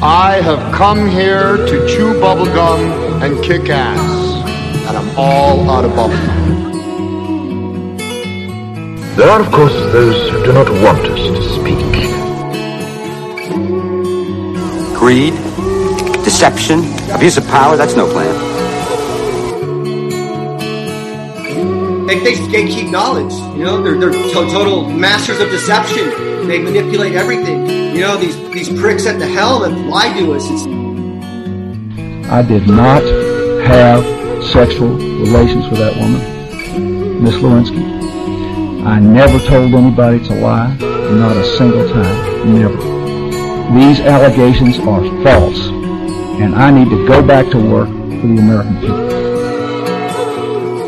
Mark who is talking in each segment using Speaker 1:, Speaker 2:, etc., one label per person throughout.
Speaker 1: I have come here to chew bubblegum and kick ass, and I'm all out of bubblegum.
Speaker 2: There are, of course, those who do not want us to speak.
Speaker 3: Greed, deception, abuse of power, that's no plan.
Speaker 4: They, they gatekeep knowledge. You know, they're, they're to- total masters of deception. They manipulate everything. You know, these, these pricks at the helm that lie to us. It's,
Speaker 5: I did not have sexual relations with that woman, Miss Lewinsky. I never told anybody to lie, not a single time, never. These allegations are false, and I need to go back to work for the American people.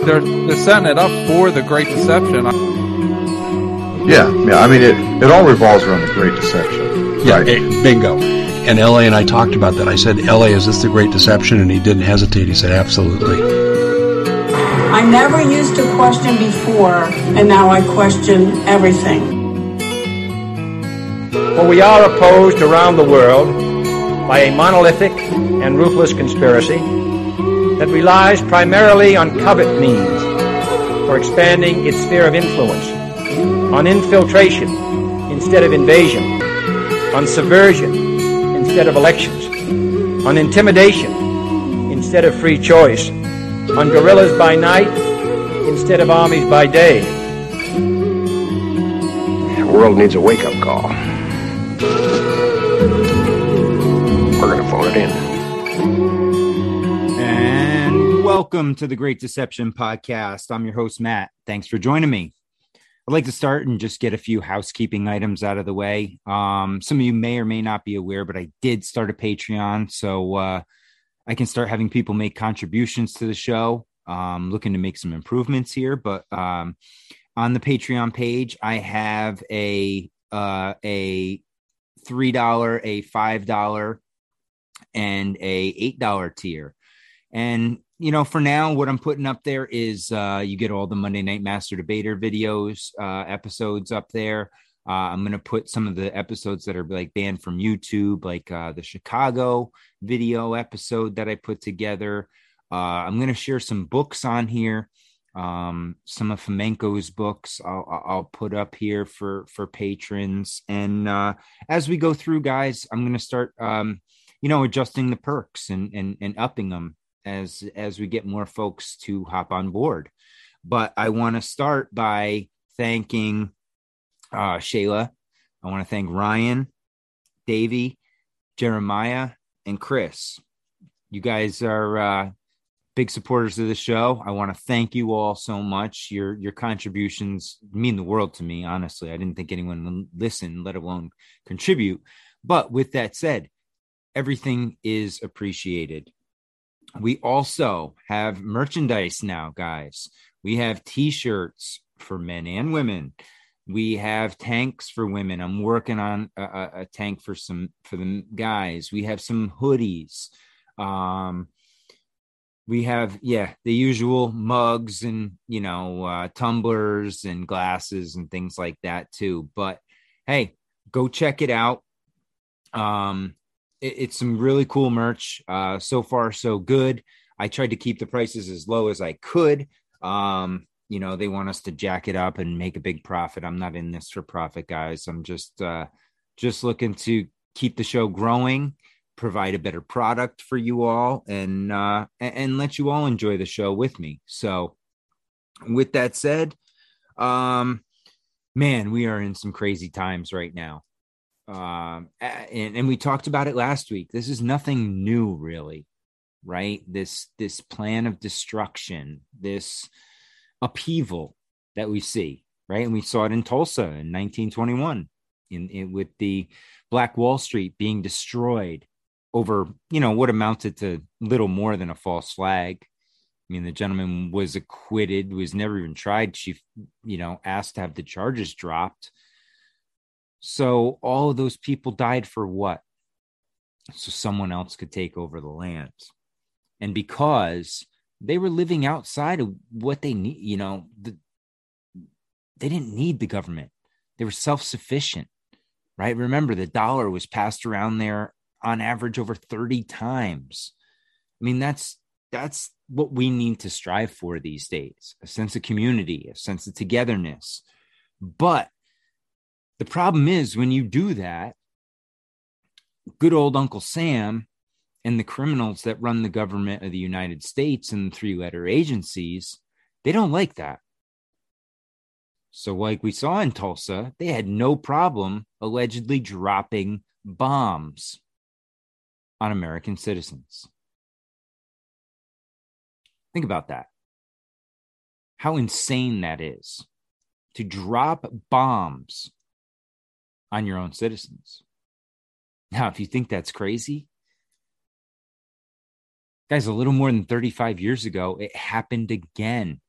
Speaker 6: They're they're setting it up for the Great Deception.
Speaker 7: Yeah, yeah. I mean, it, it all revolves around the Great Deception.
Speaker 8: Yeah,
Speaker 7: right?
Speaker 8: eh, bingo. And LA and I talked about that. I said, LA, is this the Great Deception? And he didn't hesitate. He said, absolutely.
Speaker 9: I never used to question before, and now I question everything.
Speaker 10: For we are opposed around the world by a monolithic and ruthless conspiracy that relies primarily on covert means for expanding its sphere of influence, on infiltration instead of invasion, on subversion instead of elections, on intimidation instead of free choice, on guerrillas by night instead of armies by day.
Speaker 3: The world needs a wake-up call. We're gonna phone it in.
Speaker 11: And welcome to the Great Deception Podcast. I'm your host, Matt. Thanks for joining me. I'd like to start and just get a few housekeeping items out of the way. Um, some of you may or may not be aware, but I did start a Patreon. So uh, I can start having people make contributions to the show. Um, looking to make some improvements here, but um, on the Patreon page, I have a uh, a three dollar, a five dollar, and a eight dollar tier. And you know, for now, what I'm putting up there is uh, you get all the Monday Night Master Debater videos, uh, episodes up there. Uh, I'm going to put some of the episodes that are like banned from YouTube, like uh, the Chicago video episode that I put together. Uh, I'm going to share some books on here. Um, some of Fomenko's books I'll, I'll put up here for for patrons. And uh, as we go through, guys, I'm going to start, um, you know, adjusting the perks and and and upping them as as we get more folks to hop on board. But I want to start by thanking uh, Shayla. I want to thank Ryan, Davey, Jeremiah, and Chris. You guys are uh, big supporters of the show. I want to thank you all so much. Your your contributions mean the world to me. Honestly, I didn't think anyone would listen, let alone contribute. But with that said, everything is appreciated. We also have merchandise now, guys. We have T-shirts for men and women. We have tanks for women. I'm working on a, a, a tank for some for the guys. We have some hoodies. Um, we have yeah the usual mugs and you know uh, tumblers and glasses and things like that too but hey go check it out um it, it's some really cool merch. Uh so far so good. I tried to keep the prices as low as i could. Um you know they want us to jack it up and make a big profit. I'm not in this for profit guys. I'm just uh just looking to keep the show growing provide a better product for you all and uh and, let you all enjoy the show with me. So with that said um man we are in some crazy times right now um and, and we talked about it last week. This is nothing new really right? This this plan of destruction this upheaval that we see right? And we saw it in tulsa in 1921 in, in with the black wall street being destroyed over you know what amounted to little more than a false flag. I mean the gentleman was acquitted was never even tried. She you know asked to have the charges dropped so all of those people died for what so someone else could take over the land and because they were living outside of what they need you know the, they didn't need the government they were self-sufficient right remember the dollar was passed around there on average over 30 times. I mean, that's that's what we need to strive for these days a sense of community, a sense of togetherness. But the problem is when you do that, good old Uncle Sam and the criminals that run the government of the United States and the three letter agencies, they don't like that. So, like we saw in Tulsa, they had no problem allegedly dropping bombs on American citizens. Think about that. How insane that is to drop bombs on your own citizens. Now, if you think that's crazy, guys, a little more than 35 years ago, it happened again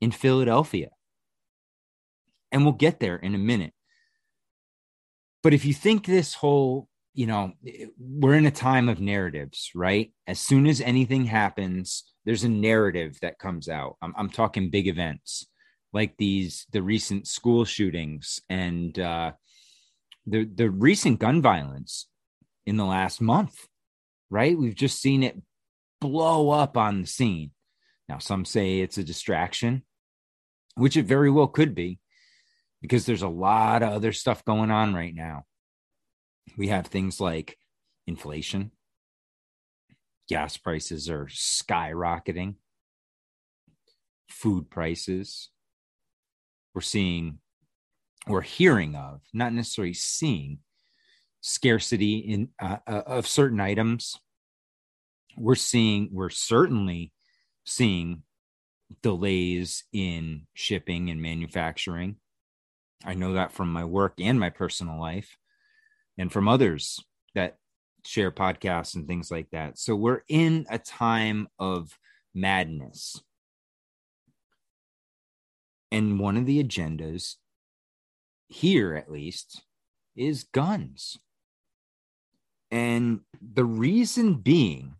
Speaker 11: in Philadelphia. And we'll get there in a minute. But if you think this whole, you know, we're in a time of narratives, right? As soon as anything happens, there's a narrative that comes out. I'm, I'm talking big events like these, the recent school shootings and uh, the the recent gun violence in the last month. Right, we've just seen it blow up on the scene. Now, some say it's a distraction, which it very well could be, because there's a lot of other stuff going on right now. We have things like inflation, gas prices are skyrocketing, food prices. We're seeing, we're hearing of, not necessarily seeing, scarcity in uh, uh, of certain items. We're seeing, we're certainly seeing delays in shipping and manufacturing. I know that from my work and my personal life and from others that share podcasts and things like that. So we're in a time of madness. And one of the agendas here, at least, is guns. And the reason being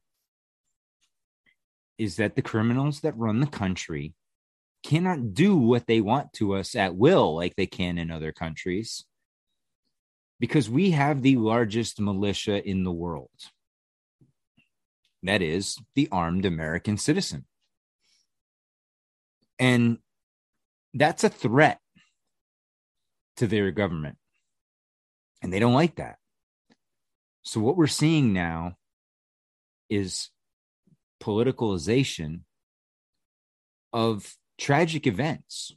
Speaker 11: is that the criminals that run the country cannot do what they want to us at will like they can in other countries because we have the largest militia in the world. That is the armed American citizen. And that's a threat to their government. And they don't like that. So, what we're seeing now is politicalization of tragic events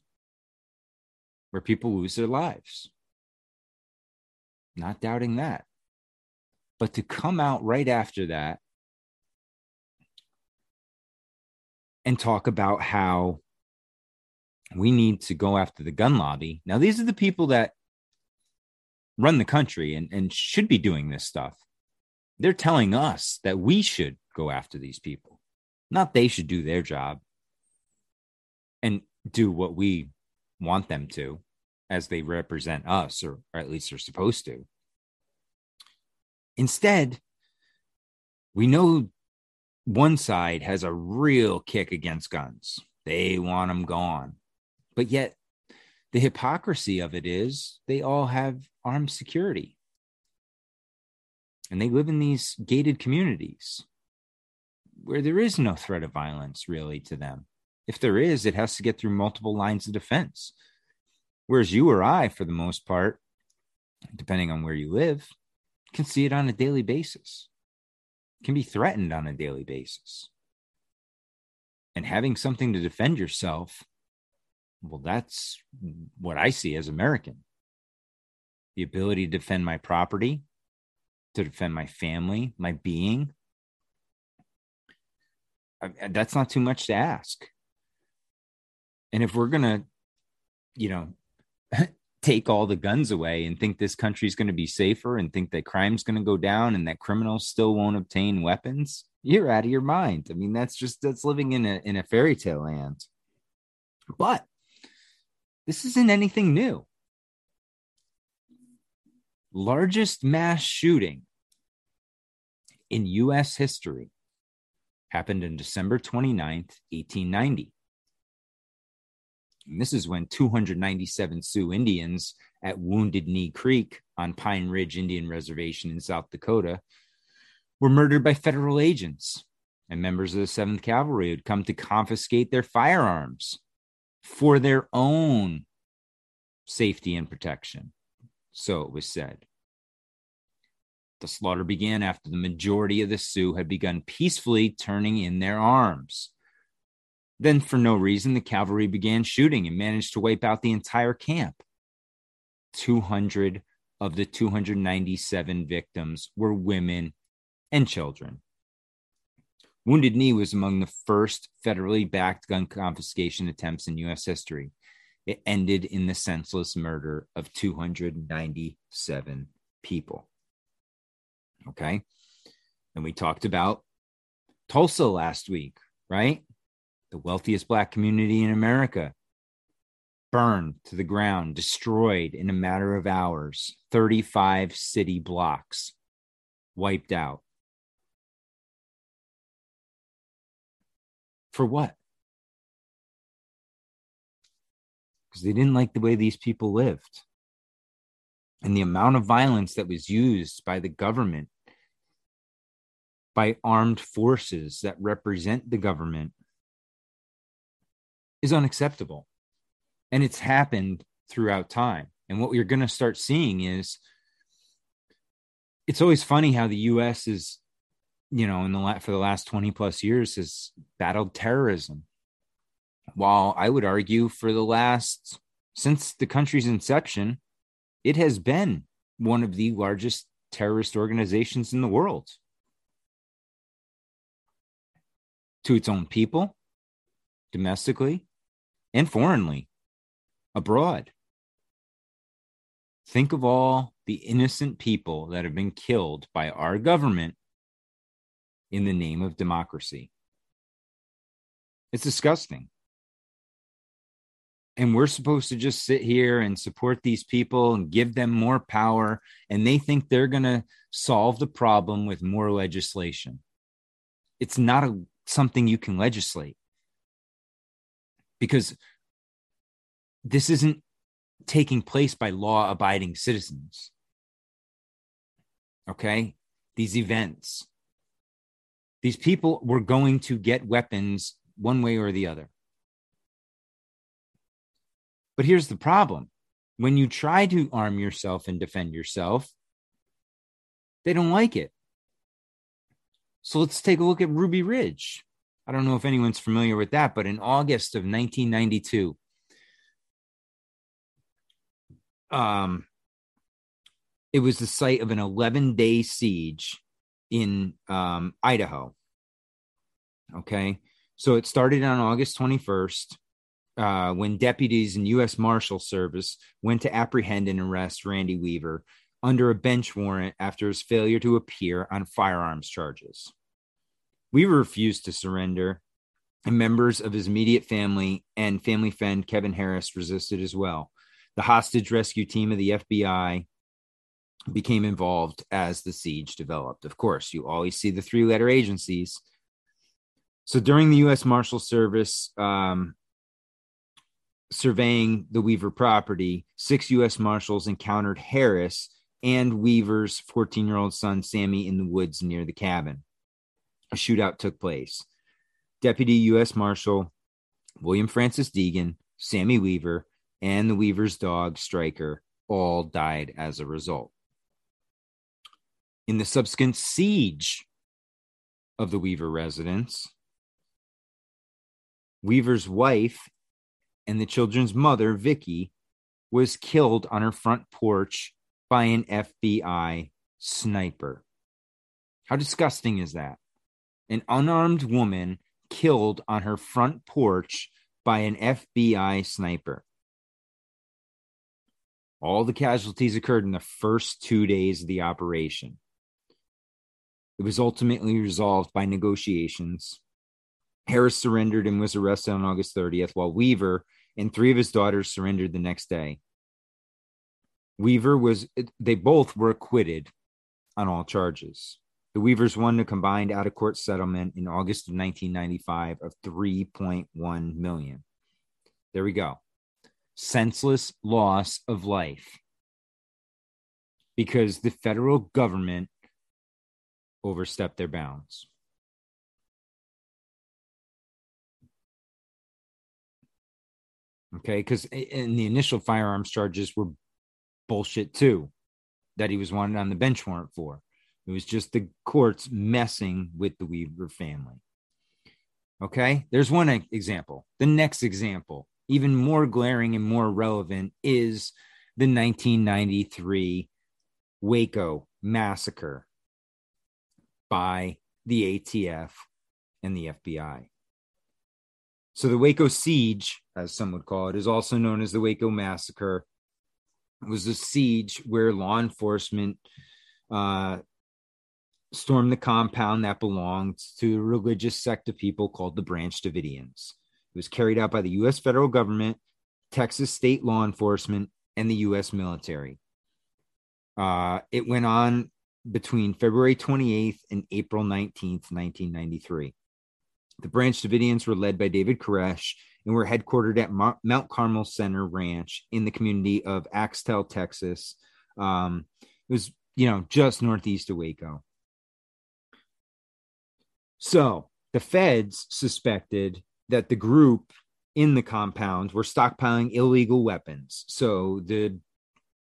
Speaker 11: where people lose their lives. Not doubting that. But to come out right after that and talk about how we need to go after the gun lobby. Now, these are the people that run the country and, and should be doing this stuff. They're telling us that we should go after these people, not they should do their job and do what we want them to as they represent us, or, or at least they're supposed to. Instead, we know one side has a real kick against guns. They want them gone. But yet, the hypocrisy of it is they all have armed security. And they live in these gated communities where there is no threat of violence really to them. If there is, it has to get through multiple lines of defense. Whereas you or I, for the most part, depending on where you live, can see it on a daily basis, can be threatened on a daily basis. And having something to defend yourself, well, that's what I see as American. The ability to defend my property, to defend my family, my being. That's not too much to ask. And if we're going to, you know, take all the guns away and think this country is going to be safer and think that crime's going to go down and that criminals still won't obtain weapons, you're out of your mind. I mean, that's just that's living in a in a fairy tale land. But this isn't anything new. Largest mass shooting in US history happened in December 29th, 1890 And this is when 297 Sioux Indians at Wounded Knee Creek on Pine Ridge Indian Reservation in South Dakota were murdered by federal agents. And members of the 7th Cavalry had come to confiscate their firearms for their own safety and protection. So it was said. The slaughter began after the majority of the Sioux had begun peacefully turning in their arms. Then, for no reason, the cavalry began shooting and managed to wipe out the entire camp. 200 of the 297 victims were women and children. Wounded Knee was among the first federally backed gun confiscation attempts in U.S. history. It ended in the senseless murder of 297 people. Okay. And we talked about Tulsa last week, right? The wealthiest black community in America burned to the ground, destroyed in a matter of hours, 35 city blocks wiped out. For what? Because they didn't like the way these people lived. And the amount of violence that was used by the government, by armed forces that represent the government, is unacceptable. And it's happened throughout time. And what we're going to start seeing is it's always funny how the US is, you know, in the for the last 20 plus years has battled terrorism. While I would argue for the last since the country's inception, it has been one of the largest terrorist organizations in the world. To its own people, domestically and foreignly, abroad. Think of all the innocent people that have been killed by our government in the name of democracy. It's disgusting. And we're supposed to just sit here and support these people and give them more power. And they think they're going to solve the problem with more legislation. It's not a, something you can legislate because this isn't taking place by law abiding citizens. Okay? These events. These people were going to get weapons one way or the other. But here's the problem when you try to arm yourself and defend yourself, they don't like it. So let's take a look at Ruby Ridge. I don't know if anyone's familiar with that, but in August of 1992, um, it was the site of an 11 day siege in um, Idaho. Okay. So it started on August 21st uh, when deputies and U.S. Marshal Service went to apprehend and arrest Randy Weaver under a bench warrant after his failure to appear on firearms charges. Weaver refused to surrender, and members of his immediate family and family friend Kevin Harris resisted as well the hostage rescue team of the FBI became involved as the siege developed. Of course, you always see the three letter agencies. So during the U.S. Marshal Service um, surveying the Weaver property, six U.S. Marshals encountered Harris and Weaver's 14 year old son, Sammy, in the woods near the cabin. A shootout took place. Deputy U.S. Marshal William Francis Degan, Sammy Weaver, and the Weaver's dog, Striker, all died as a result. In the subsequent siege of the Weaver residence, Weaver's wife and the children's mother, Vicki, was killed on her front porch by an FBI sniper. How disgusting is that? An unarmed woman killed on her front porch by an FBI sniper. All the casualties occurred in the first two days of the operation. It was ultimately resolved by negotiations. Harris surrendered and was arrested on August 30th, while Weaver and three of his daughters surrendered the next day. Weaver was, they both were acquitted on all charges. The Weavers won a combined out of court settlement in August of 1995 of 3.1 million. There we go. senseless loss of life because the federal government overstepped their bounds. Okay, because in the initial firearms charges were bullshit too, that he was wanted on the bench warrant for. It was just the courts messing with the Weaver family. Okay, there's one example. The next example, even more glaring and more relevant, is the 1993 Waco massacre by the ATF and the FBI. So the Waco siege, as some would call it, is also known as the Waco massacre. It was a siege where law enforcement uh, stormed the compound that belonged to a religious sect of people called the Branch Davidians. It was carried out by the U.S. federal government, Texas state law enforcement, and the U.S. military. Uh, it went on between February 28th and April 19th, 1993. The Branch Davidians were led by David Koresh and were headquartered at Mount Carmel Center Ranch in the community of Axtell, Texas. Um, it was, you know, just northeast of Waco. So the feds suspected that the group in the compound were stockpiling illegal weapons. So the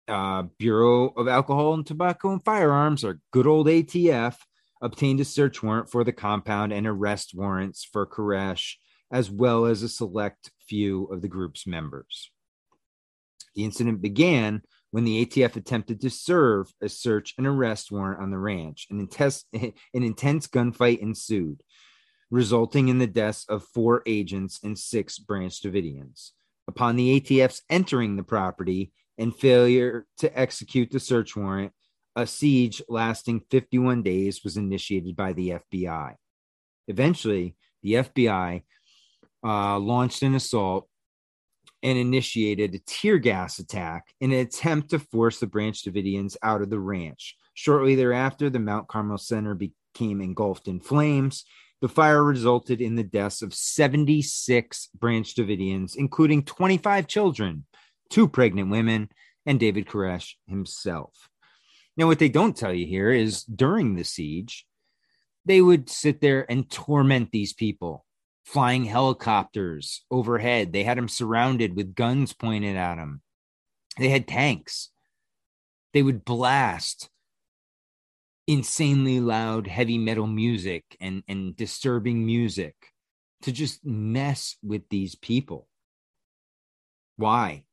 Speaker 11: uh, Bureau of Alcohol and Tobacco and Firearms, or good old ATF, obtained a search warrant for the compound and arrest warrants for Koresh, as well as a select few of the group's members. The incident began when the ATF attempted to serve a search and arrest warrant on the ranch. An intense, an intense gunfight ensued, resulting in the deaths of four agents and six Branch Davidians. Upon the ATF's entering the property, and failure to execute the search warrant, a siege lasting 51 days was initiated by the FBI. Eventually, the FBI uh, launched an assault and initiated a tear gas attack in an attempt to force the Branch Davidians out of the ranch. Shortly thereafter, the Mount Carmel Center became engulfed in flames. The fire resulted in the deaths of 76 Branch Davidians, including 25 children two pregnant women, and David Koresh himself. Now, what they don't tell you here is during the siege, they would sit there and torment these people, flying helicopters overhead. They had them surrounded with guns pointed at them. They had tanks. They would blast insanely loud heavy metal music and, and disturbing music to just mess with these people. Why?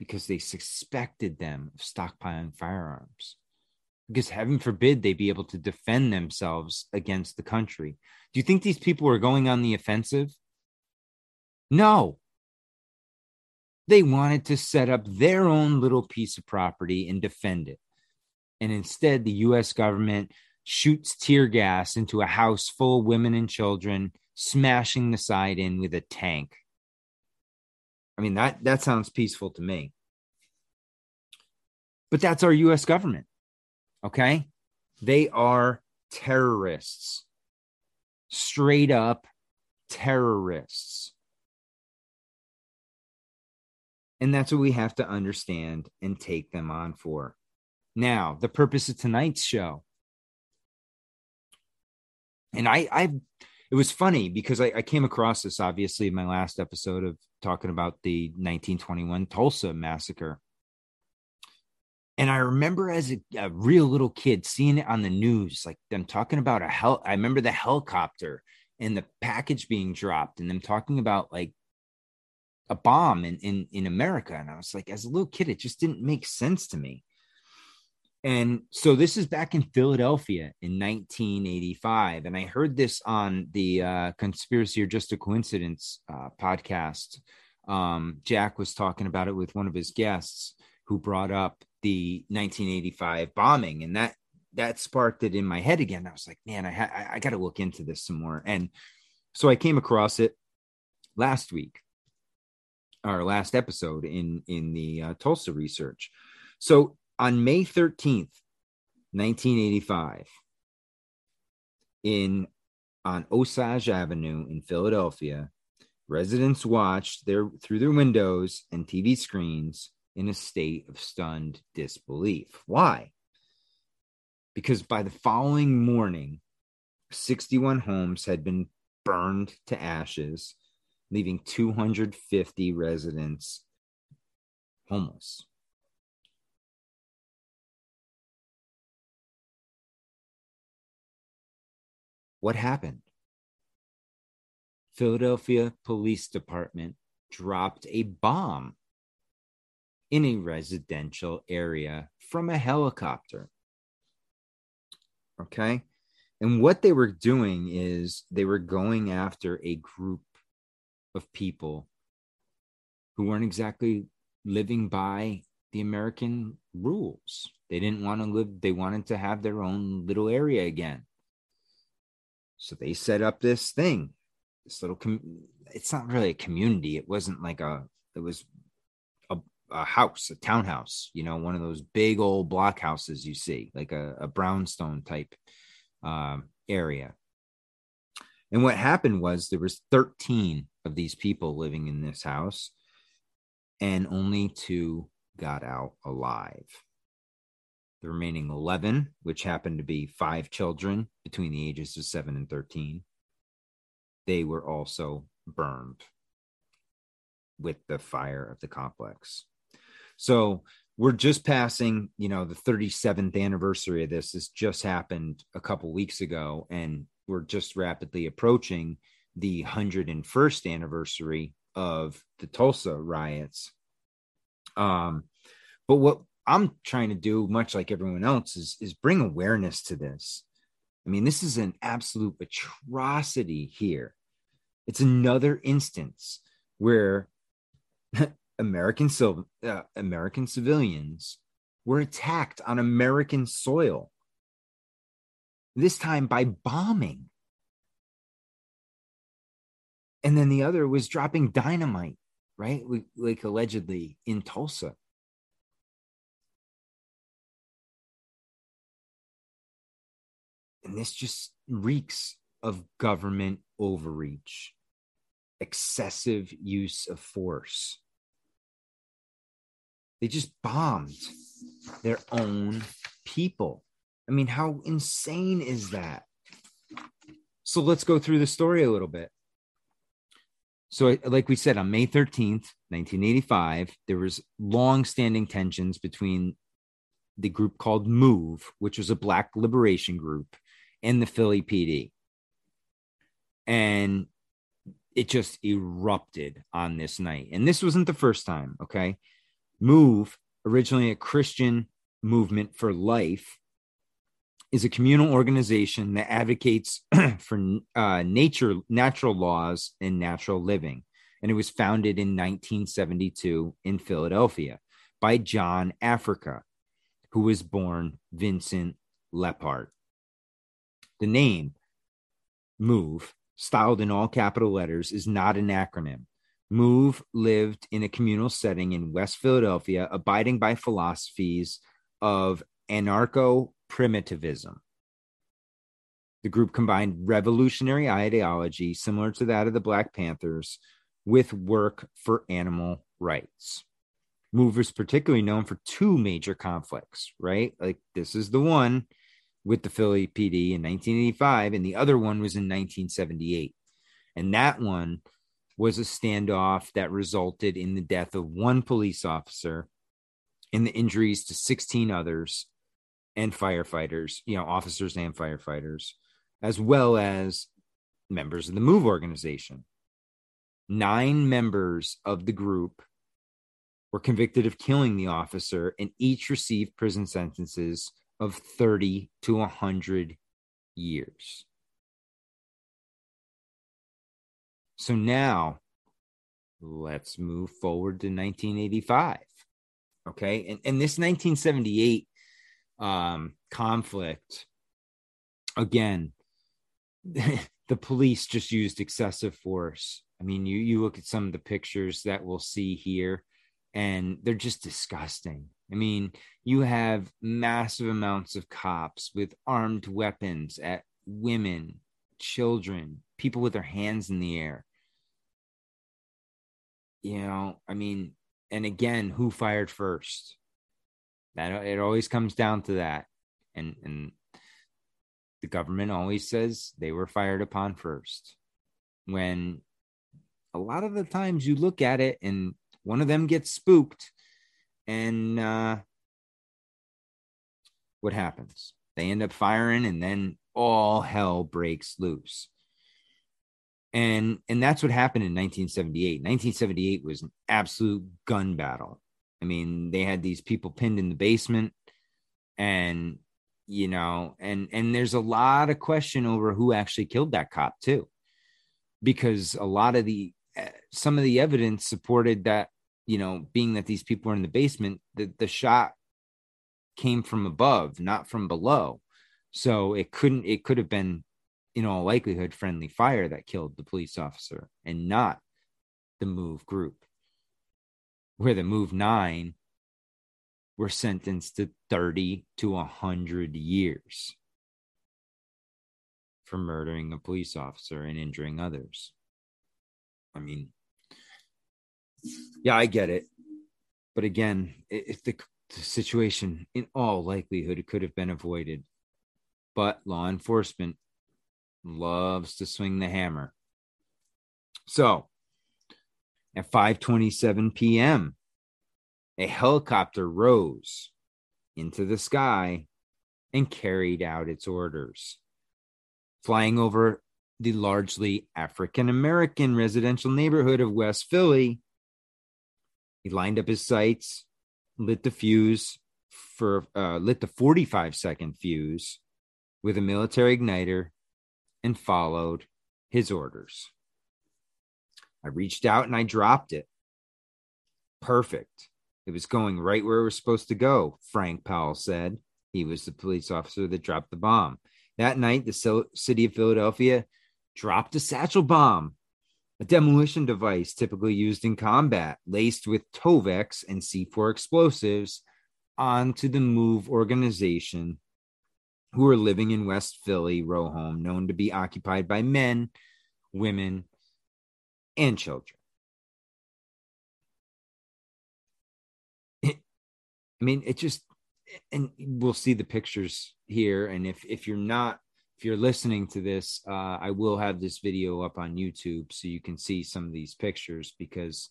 Speaker 11: Because they suspected them of stockpiling firearms. Because heaven forbid they be able to defend themselves against the country. Do you think these people were going on the offensive? No. They wanted to set up their own little piece of property and defend it. And instead, the US government shoots tear gas into a house full of women and children, smashing the side in with a tank. I mean, that, that sounds peaceful to me. But that's our US government. Okay. They are terrorists, straight up terrorists. And that's what we have to understand and take them on for. Now, the purpose of tonight's show. And I, I it was funny because I, I, came across this obviously in my last episode of talking about the 1921 Tulsa massacre. And I remember as a, a, real little kid seeing it on the news, like them talking about a hell. I remember the helicopter and the package being dropped, and them talking about like a bomb in in in America. And I was like, as a little kid, it just didn't make sense to me. And so this is back in Philadelphia in 1985. And I heard this on the uh, Conspiracy or Just a Coincidence uh, podcast. Um, Jack was talking about it with one of his guests who brought up the 1985 bombing. And that that sparked it in my head again. I was like, man, I, ha- I got to look into this some more. And so I came across it last week, our last episode in in the uh, Tulsa research. So on May 13th, 1985, in on Osage Avenue in Philadelphia, residents watched their through their windows and TV screens in a state of stunned disbelief. Why? Because by the following morning, 61 homes had been burned to ashes, leaving 250 residents homeless. What happened? Philadelphia Police Department dropped a bomb in a residential area from a helicopter. Okay. And what they were doing is they were going after a group of people who weren't exactly living by the American rules. They didn't want to live, they wanted to have their own little area again. So they set up this thing, this little, com- it's not really a community. It wasn't like a, it was a, a house, a townhouse, you know, one of those big old block houses you see, like a, a brownstone type um, area. And what happened was there was 13 of these people living in this house, and only two got out alive. The remaining 11, which happened to be five children between the ages of 7 and 13, they were also burned with the fire of the complex. So we're just passing, you know, the 37th anniversary of this. This just happened a couple weeks ago, and we're just rapidly approaching the 101st anniversary of the Tulsa riots. Um, but what I'm trying to do, much like everyone else, is is bring awareness to this. I mean, this is an absolute atrocity here. It's another instance where American civil uh, American civilians were attacked on American soil. This time by bombing. And then the other was dropping dynamite, right? Like allegedly in Tulsa. And this just reeks of government overreach, excessive use of force they just bombed their own people. I mean, how insane is that? So let's go through the story a little bit. So, like we said, on May 13th, 1985, there was long-standing tensions between the group called MOVE, which was a Black liberation group, and the Philly PD. And it just erupted on this night. And this wasn't the first time, okay? Move, originally a Christian movement for life, is a communal organization that advocates for uh, nature, natural laws, and natural living. And it was founded in 1972 in Philadelphia by John Africa, who was born Vincent Leaphart. The name MOVE, styled in all capital letters, is not an acronym. Move lived in a communal setting in West Philadelphia, abiding by philosophies of anarcho primitivism. The group combined revolutionary ideology similar to that of the Black Panthers with work for animal rights. Move was particularly known for two major conflicts, right? Like this is the one with the Philly PD in 1985, and the other one was in 1978. And that one was a standoff that resulted in the death of one police officer and the injuries to 16 others and firefighters, you know, officers and firefighters, as well as members of the MOVE organization. Nine members of the group were convicted of killing the officer and each received prison sentences of 30 to 100 years. So now let's move forward to 1985. Okay. And, and this 1978 um, conflict, again, the police just used excessive force. I mean, you, you look at some of the pictures that we'll see here, and they're just disgusting. I mean, you have massive amounts of cops with armed weapons at women, children, people with their hands in the air you know, I mean, and again, who fired first? That it always comes down to that. And and the government always says they were fired upon first. When a lot of the times you look at it and one of them gets spooked and uh what happens? They end up firing and then all hell breaks loose. And and that's what happened in 1978. 1978 was an absolute gun battle. I mean, they had these people pinned in the basement and you know, and and there's a lot of question over who actually killed that cop too. Because a lot of the eh, some of the evidence supported that, you know, being that these people were in the basement, the the shot came from above, not from below. So it couldn't, it could have been, in all likelihood, friendly fire that killed the police officer and not the move group, where the move nine were sentenced to 30 to 100 years for murdering a police officer and injuring others. I mean, yeah, I get it. But again, if the, the situation, in all likelihood, it could have been avoided but law enforcement loves to swing the hammer. So, at 5:27 p.m., a helicopter rose into the sky and carried out its orders, flying over the largely African American residential neighborhood of West Philly. He lined up his sights, lit the fuse for uh, lit the 45 second fuse with a military igniter and followed his orders. I reached out and I dropped it. Perfect. It was going right where it was supposed to go, Frank Powell said. He was the police officer that dropped the bomb. That night, the city of Philadelphia dropped a satchel bomb, a demolition device typically used in combat, laced with Tovex and C4 explosives, onto the MOVE organization who are living in West Philly row home, known to be occupied by men, women, and children. I mean, it just, and we'll see the pictures here. And if if you're not, if you're listening to this, uh, I will have this video up on YouTube so you can see some of these pictures because,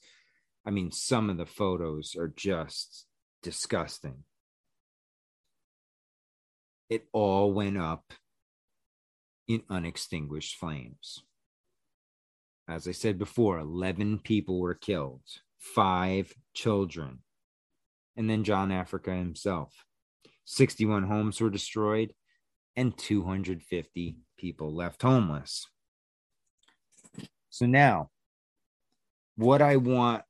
Speaker 11: I mean, some of the photos are just disgusting it all went up in unextinguished flames. As I said before, 11 people were killed, five children, and then John Africa himself. 61 homes were destroyed, and 250 people left homeless. So now, what I want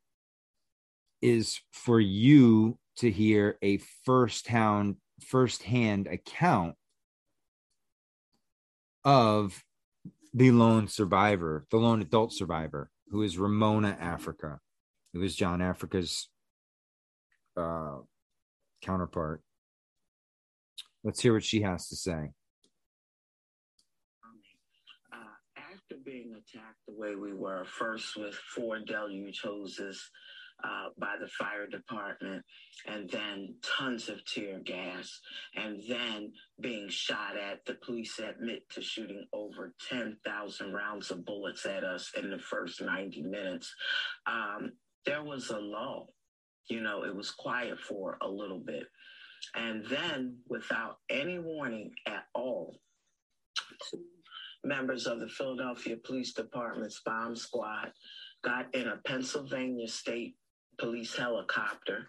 Speaker 11: is for you to hear a first hand firsthand account of the lone survivor, the lone adult survivor, who is Ramona Africa, who is John Africa's uh, counterpart. Let's hear what she has to say.
Speaker 12: Uh, after being attacked the way we were, first with four deluge hoses, uh, by the fire department, and then tons of tear gas, and then being shot at. The police admit to shooting over 10,000 rounds of bullets at us in the first 90 minutes. Um, there was a lull. You know, it was quiet for a little bit. And then, without any warning at all, two members of the Philadelphia Police Department's bomb squad got in a Pennsylvania state police helicopter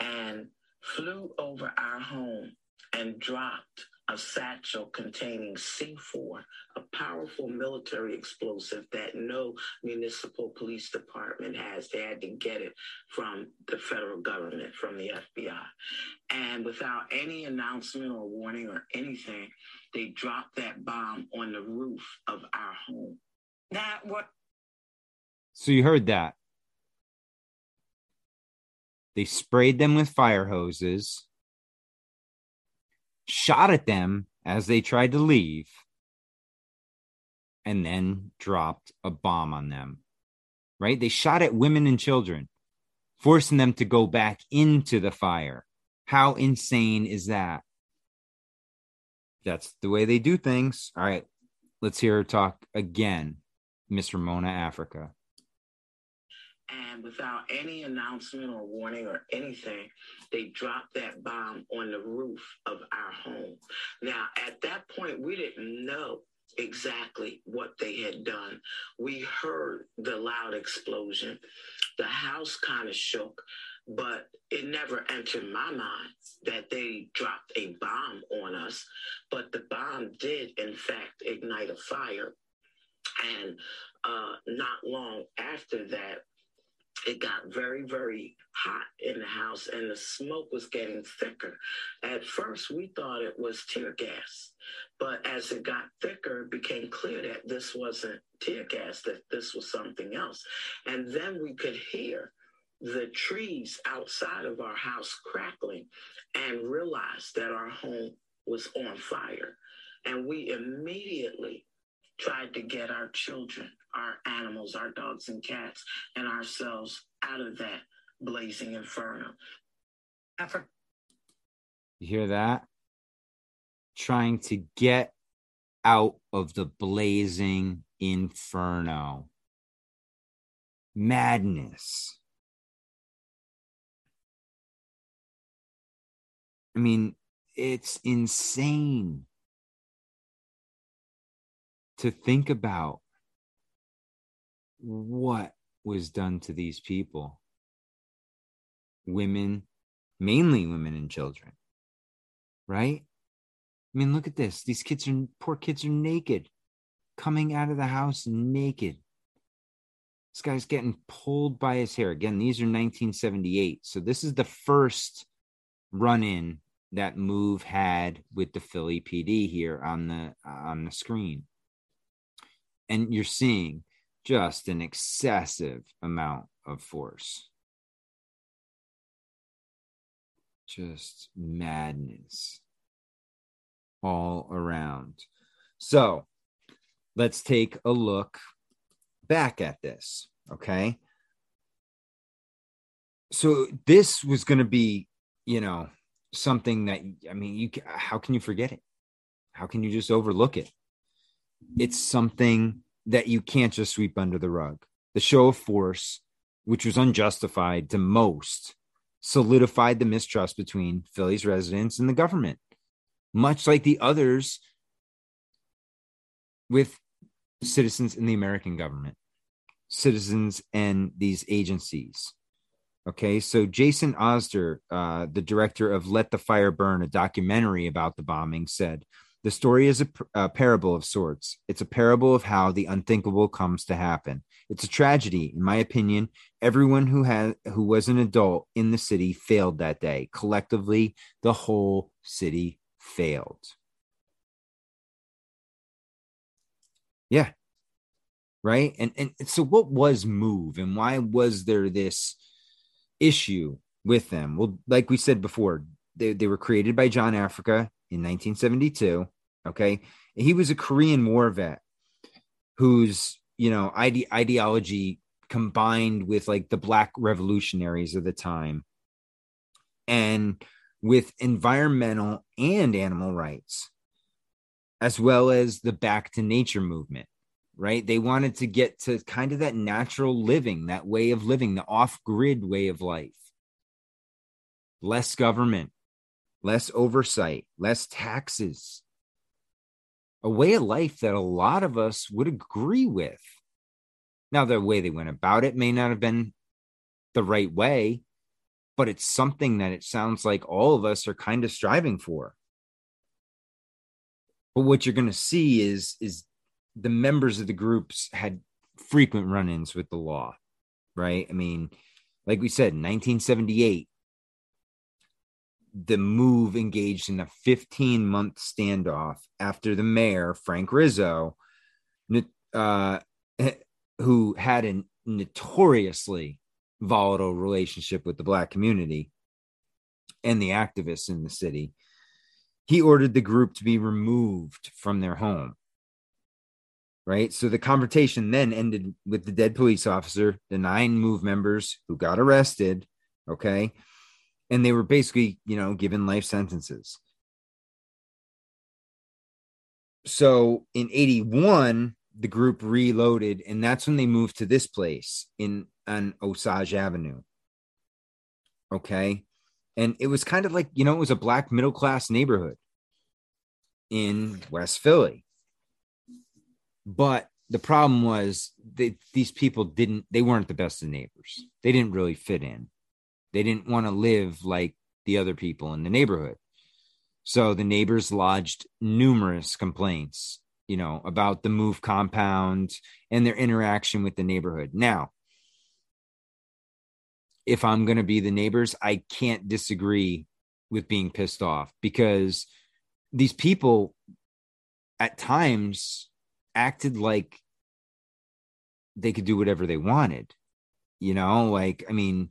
Speaker 12: and flew over our home and dropped a satchel containing C4, a powerful military explosive that no municipal police department has. They had to get it from the federal government, from the FBI. And without any announcement or warning or anything, they dropped that bomb on the roof of our home. That what?
Speaker 11: So you heard that. They sprayed them with fire hoses, shot at them as they tried to leave, and then dropped a bomb on them. right? They shot at women and children, forcing them to go back into the fire. How insane is that? That's the way they do things. All right, let's hear her talk again, Miss Ramona Africa.
Speaker 12: And without any announcement or warning or anything, they dropped that bomb on the roof of our home. Now, at that point, we didn't know exactly what they had done. We heard the loud explosion. The house kind of shook, but it never entered my mind that they dropped a bomb on us. But the bomb did, in fact, ignite a fire. And uh, not long after that, it got very, very hot in the house and the smoke was getting thicker. At first, we thought it was tear gas, but as it got thicker, it became clear that this wasn't tear gas, that this was something else. And then we could hear the trees outside of our house crackling and realized that our home was on fire. And we immediately tried to get our children, our animals, our dogs and cats, and ourselves out of that blazing inferno. After-
Speaker 11: You hear that? Trying to get out of the blazing inferno. Madness. I mean, it's insane to think about what was done to these people women, mainly women and children, right? I mean, look at this. These kids are, poor kids are naked, coming out of the house naked. This guy's getting pulled by his hair. Again, these are 1978. So this is the first run in that move had with the Philly PD here on the on the screen. And you're seeing just an excessive amount of force. Just madness all around. So let's take a look back at this. Okay. So this was going to be, you know, something that, I mean, you, how can you forget it? How can you just overlook it? It's something that you can't just sweep under the rug. The show of force, which was unjustified to most, solidified the mistrust between Philly's residents and the government, much like the others with citizens in the American government, citizens and these agencies. Okay, so Jason Osder, uh, the director of Let the Fire Burn, a documentary about the bombing, said the story is a, a, parable of sorts. It's a parable of how the unthinkable comes to happen. It's a tragedy, in my opinion. Everyone who had who was an adult in the city failed that day. Collectively, the whole city failed. Yeah. Right. And and so what was move and why was there this issue with them? Well, like we said before, they, they were created by John Africa in 1972. Okay. He was a Korean War vet whose, you know, ide- ideology combined with like the black revolutionaries of the time and with environmental and animal rights, as well as the back to nature movement, right? They wanted to get to kind of that natural living, that way of living, the off grid way of life. Less government, less oversight, less taxes. A way of life that a lot of us would agree with. Now, the way they went about it may not have been the right way, but it's something that it sounds like all of us are kind of striving for. But what you're going to see is is the members of the groups had frequent run-ins with the law, right? I mean, like we said, 1978, the move engaged in a 15 month standoff after the mayor, Frank Rizzo, uh, who had a notoriously volatile relationship with the black community and the activists in the city, he ordered the group to be removed from their home. right? So the confrontation then ended with the dead police officer, the nine move members who got arrested, okay? And they were basically, you know, given life sentences. So in 81, the group reloaded, and that's when they moved to this place in on Osage Avenue. Okay. And it was kind of like, you know, it was a black middle class neighborhood in West Philly. But the problem was that these people didn't, they weren't the best of neighbors. They didn't really fit in. They didn't want to live like the other people in the neighborhood. So the neighbors lodged numerous complaints, you know, about the move compound and their interaction with the neighborhood. Now, if I'm going to be the neighbors, I can't disagree with being pissed off because these people at times acted like they could do whatever they wanted. You know, like, I mean,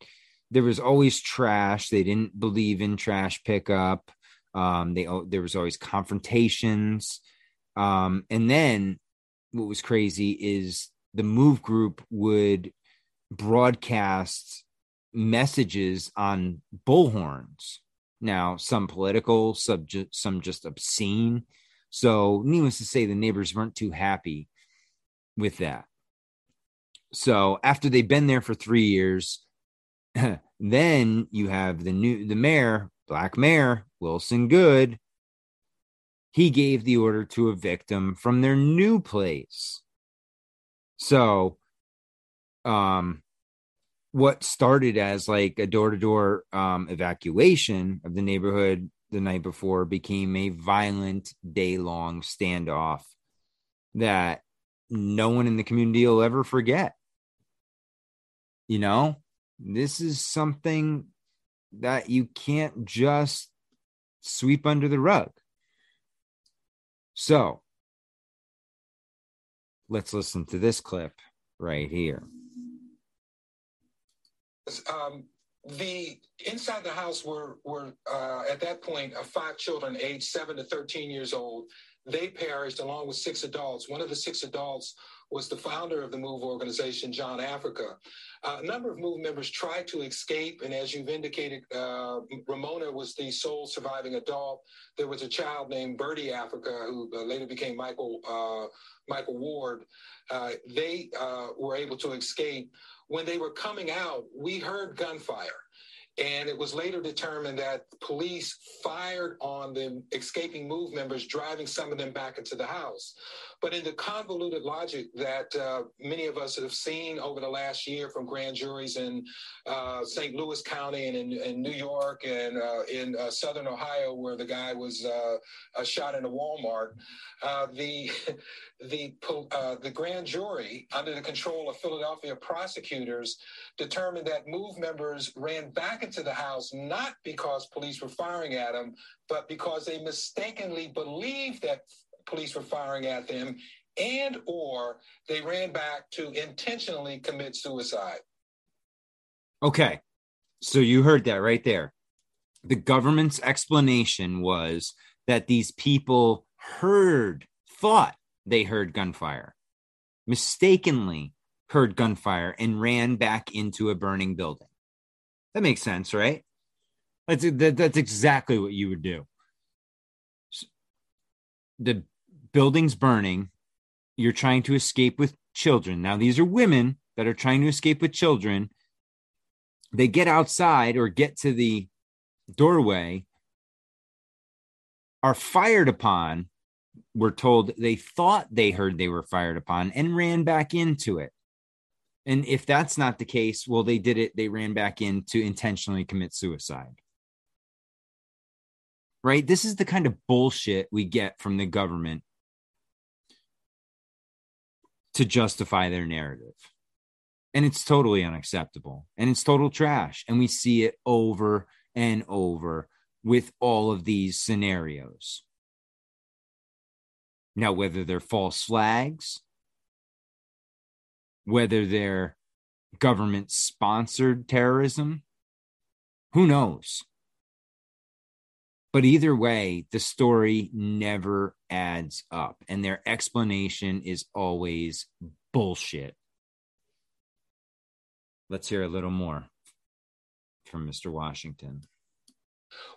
Speaker 11: there was always trash. They didn't believe in trash pickup. Um, they there was always confrontations. Um, and then what was crazy is the move group would broadcast messages on bullhorns. Now, some political, some just, some just obscene. So, needless to say, the neighbors weren't too happy with that. So, after they've been there for three years, then you have the new the mayor, black mayor Wilson Goode. He gave the order to evict them from their new place. So, um, what started as like a door-to-door um, evacuation of the neighborhood the night before became a violent day-long standoff that no one in the community will ever forget you know this is something that you can't just sweep under the rug. So let's listen to this clip right here.
Speaker 13: Um, the inside the house were were uh, at that point uh, five children aged seven to 13 years old they perished along with six adults. One of the six adults was the founder of the move organization john africa. Uh, a number of move members tried to escape and as you've indicated uh, ramona was the sole surviving adult. There was a child named birdie africa who uh, later became michael uh, michael ward. They were able to escape. When they were coming out, we heard gunfire. And it was later determined that police fired on the escaping move members, driving some of them back into the house. But in the convoluted logic that uh, many of us have seen over the last year from grand juries in uh, St. Louis County and in, in New York and uh, in uh, Southern Ohio, where the guy was uh, shot in a Walmart, uh, the the the grand jury, under the control of Philadelphia prosecutors, determined that move members ran back into the house not because police were firing at them, but because they mistakenly believed that police were firing at them and or they ran back to intentionally commit suicide.
Speaker 11: Okay. So you heard that right there. The government's explanation was that these people heard, thought they heard gunfire, mistakenly heard gunfire, and ran back into a burning building. That makes sense, right? That's, that, that's exactly what you would do. The building's burning. You're trying to escape with children. Now, these are women that are trying to escape with children. They get outside or get to the doorway, are fired upon. We're told they thought they heard they were fired upon and ran back into it. And if that's not the case, well, they did it. They ran back in to intentionally commit suicide. Right? This is the kind of bullshit we get from the government to justify their narrative. And it's totally unacceptable and it's total trash. And we see it over and over with all of these scenarios. Now, whether they're false flags, whether they're government sponsored terrorism, who knows? But either way, the story never adds up, and their explanation is always bullshit. Let's hear a little more from Mr. Washington.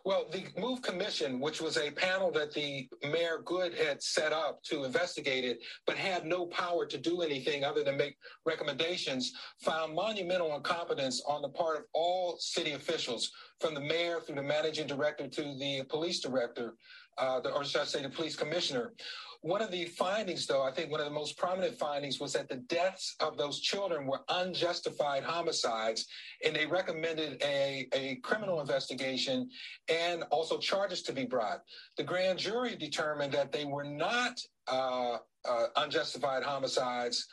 Speaker 13: Well, the MOVE Commission, which was a panel that the Mayor Goode had set up to investigate it, but had no power to do anything other than make recommendations, found monumental incompetence on the part of all city officials, from the mayor through the managing director to the police director, uh, the, or should I say the police commissioner. One of the findings, though, I think one of the most prominent findings was that the deaths of those children were unjustified homicides, and they recommended a, a criminal investigation and also charges to be brought. The grand jury determined that they were not uh, uh, unjustified homicides,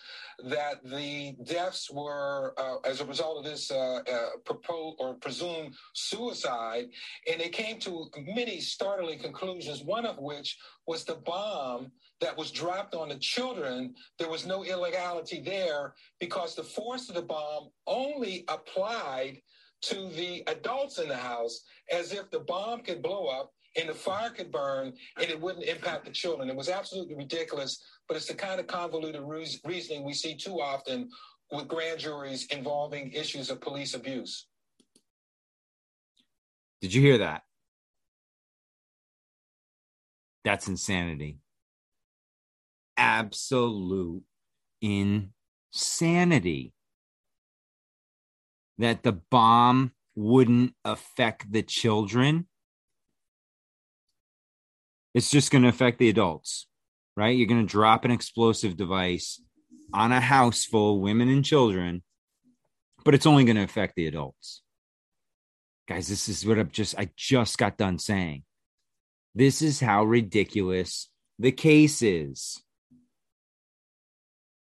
Speaker 13: that the deaths were uh, as a result of this uh, uh, proposed or presumed suicide, and they came to many startling conclusions. One of which was the bomb that was dropped on the children. There was no illegality there because the force of the bomb only applied to the adults in the house, as if the bomb could blow up and the fire could burn and it wouldn't impact the children. It was absolutely ridiculous, but it's the kind of convoluted reasoning we see too often with grand juries involving issues of police abuse.
Speaker 11: Did you hear that? That's insanity. Absolute insanity. That the bomb wouldn't affect the children it's just going to affect the adults, right? You're going to drop an explosive device on a house full of women and children, but it's only going to affect the adults. Guys, this is what I've just I just got done saying. This is how ridiculous the case is.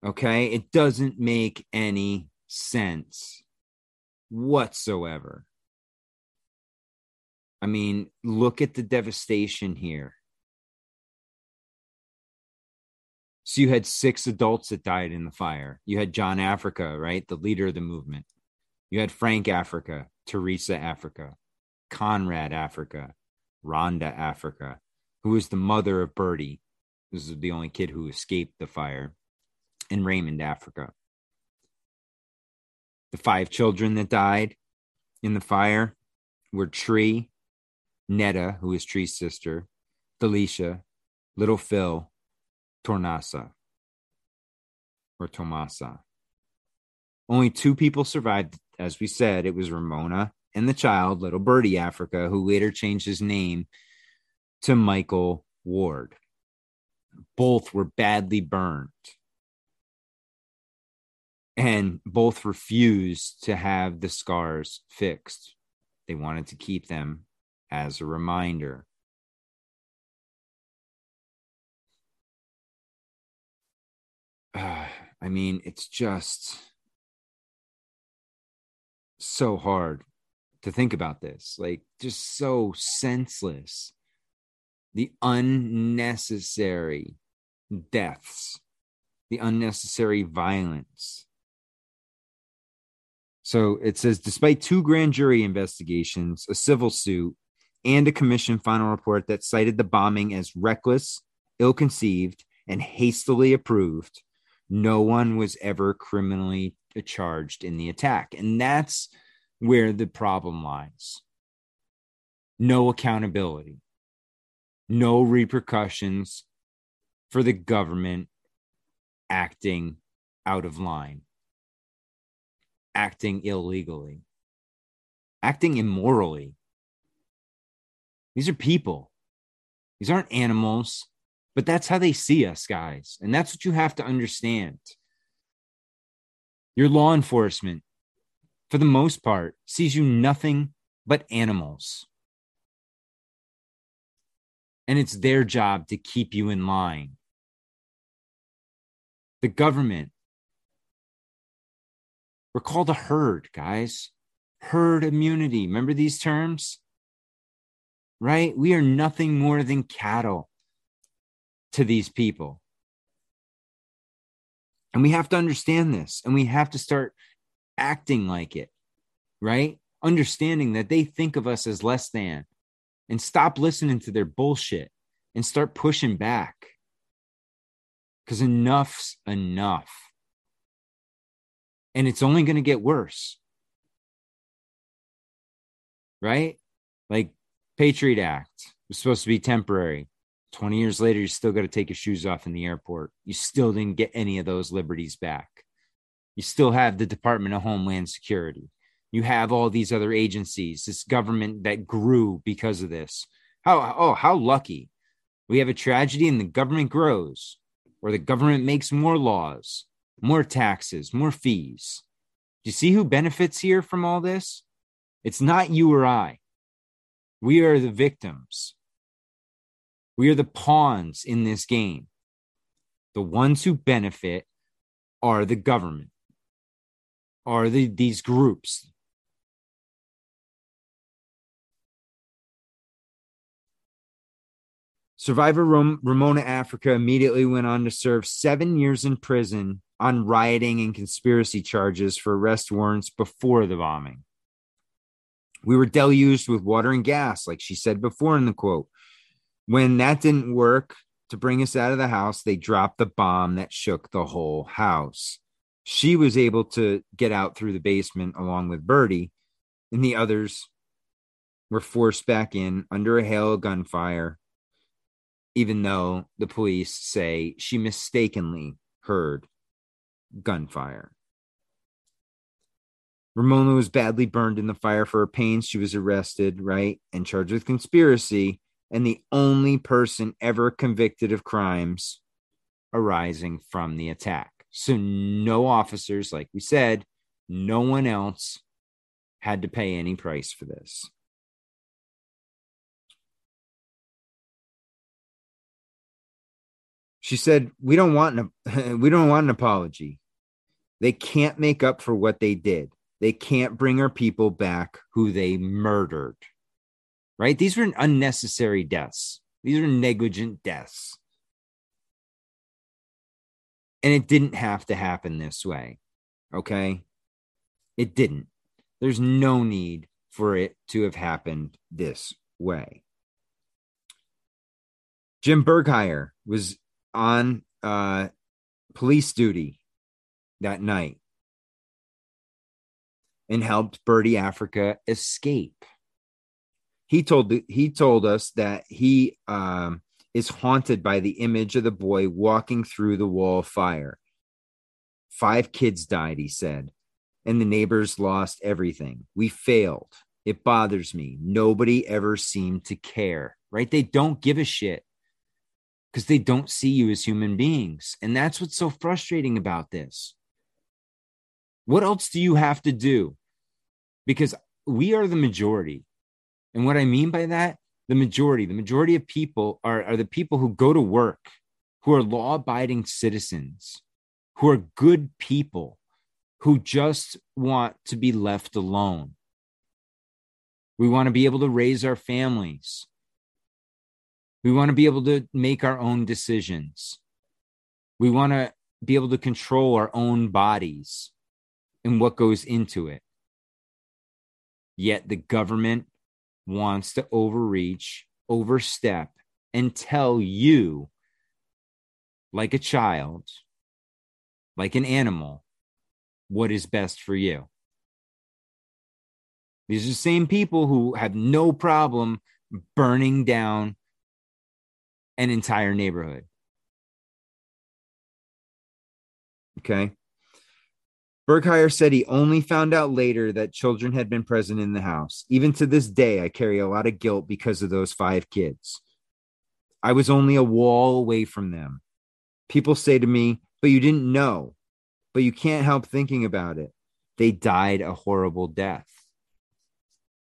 Speaker 11: Okay? It doesn't make any sense whatsoever. I mean, look at the devastation here. So you had six adults that died in the fire. You had John Africa, right? The leader of the movement. You had Frank Africa, Teresa Africa, Conrad Africa, Rhonda Africa, who was the mother of Birdie. This is the only kid who escaped the fire, and Raymond Africa. The five children that died in the fire were Tree, Netta, who is Tree's sister, Felicia, Little Phil, Tornasa or Tomasa. Only two people survived, as we said. It was Ramona and the child, little Birdie Africa, who later changed his name to Michael Ward. Both were badly burned. And both refused to have the scars fixed. They wanted to keep them as a reminder. Uh, I mean, it's just so hard to think about this. Like, just so senseless. The unnecessary deaths, the unnecessary violence. So it says despite two grand jury investigations, a civil suit, and a commission final report that cited the bombing as reckless, ill conceived, and hastily approved, no one was ever criminally charged in the attack. And that's where the problem lies no accountability, no repercussions for the government acting out of line, acting illegally, acting immorally. These are people, these aren't animals. But that's how they see us, guys. And that's what you have to understand. Your law enforcement, for the most part, sees you nothing but animals. And it's their job to keep you in line. The government, we're called a herd, guys. Herd immunity. Remember these terms? Right? We are nothing more than cattle to these people. And we have to understand this and we have to start acting like it, right? Understanding that they think of us as less than. and stop listening to their bullshit and start pushing back. Because enough's enough. And it's only going to get worse. Right? Like Patriot Act was supposed to be temporary. 20 years later, you still got to take your shoes off in the airport. You still didn't get any of those liberties back. You still have the Department of Homeland Security. You have all these other agencies, this government that grew because of this. How oh, how lucky. We have a tragedy and the government grows, or the government makes more laws, more taxes, more fees. Do you see who benefits here from all this? It's not you or I. We are the victims. We are the pawns in this game. The ones who benefit are the government, are the, these groups. Survivor Ram- Ramona Africa immediately went on to serve seven years in prison on rioting and conspiracy charges for arrest warrants before the bombing. We were deluged with water and gas, like she said before in the quote. When that didn't work to bring us out of the house, they dropped the bomb that shook the whole house. She was able to get out through the basement along with Birdie, and the others were forced back in under a hail of gunfire, even though the police say she mistakenly heard gunfire. Ramona was badly burned in the fire for her pains. She was arrested, right, and charged with conspiracy, and the only person ever convicted of crimes arising from the attack. So, no officers, like we said, no one else had to pay any price for this. She said, "We don't want an we don't want an apology. They can't make up for what they did. They can't bring our people back who they murdered. Right? These were unnecessary deaths. These are negligent deaths. And it didn't have to happen this way. Okay? It didn't. There's no need for it to have happened this way. Jim Berghaier was on uh, police duty that night and helped Birdie Africa escape. He told he told us that he um, is haunted by the image of the boy walking through the wall of fire. Five kids died, he said, and the neighbors lost everything. We failed. It bothers me. Nobody ever seemed to care, right? They don't give a shit because they don't see you as human beings. And that's what's so frustrating about this. What else do you have to do? Because we are the majority. And what I mean by that, the majority, the majority of people are, are the people who go to work, who are law abiding citizens, who are good people, who just want to be left alone. We want to be able to raise our families. We want to be able to make our own decisions. We want to be able to control our own bodies and what goes into it. Yet the government wants to overreach, overstep, and tell you, like a child, like an animal, what is best for you. These are the same people who have no problem burning down an entire neighborhood. Okay. Berghaier said he only found out later that children had been present in the house. Even to this day, I carry a lot of guilt because of those five kids. I was only a wall away from them. People say to me, but you didn't know. But you can't help thinking about it. They died a horrible death.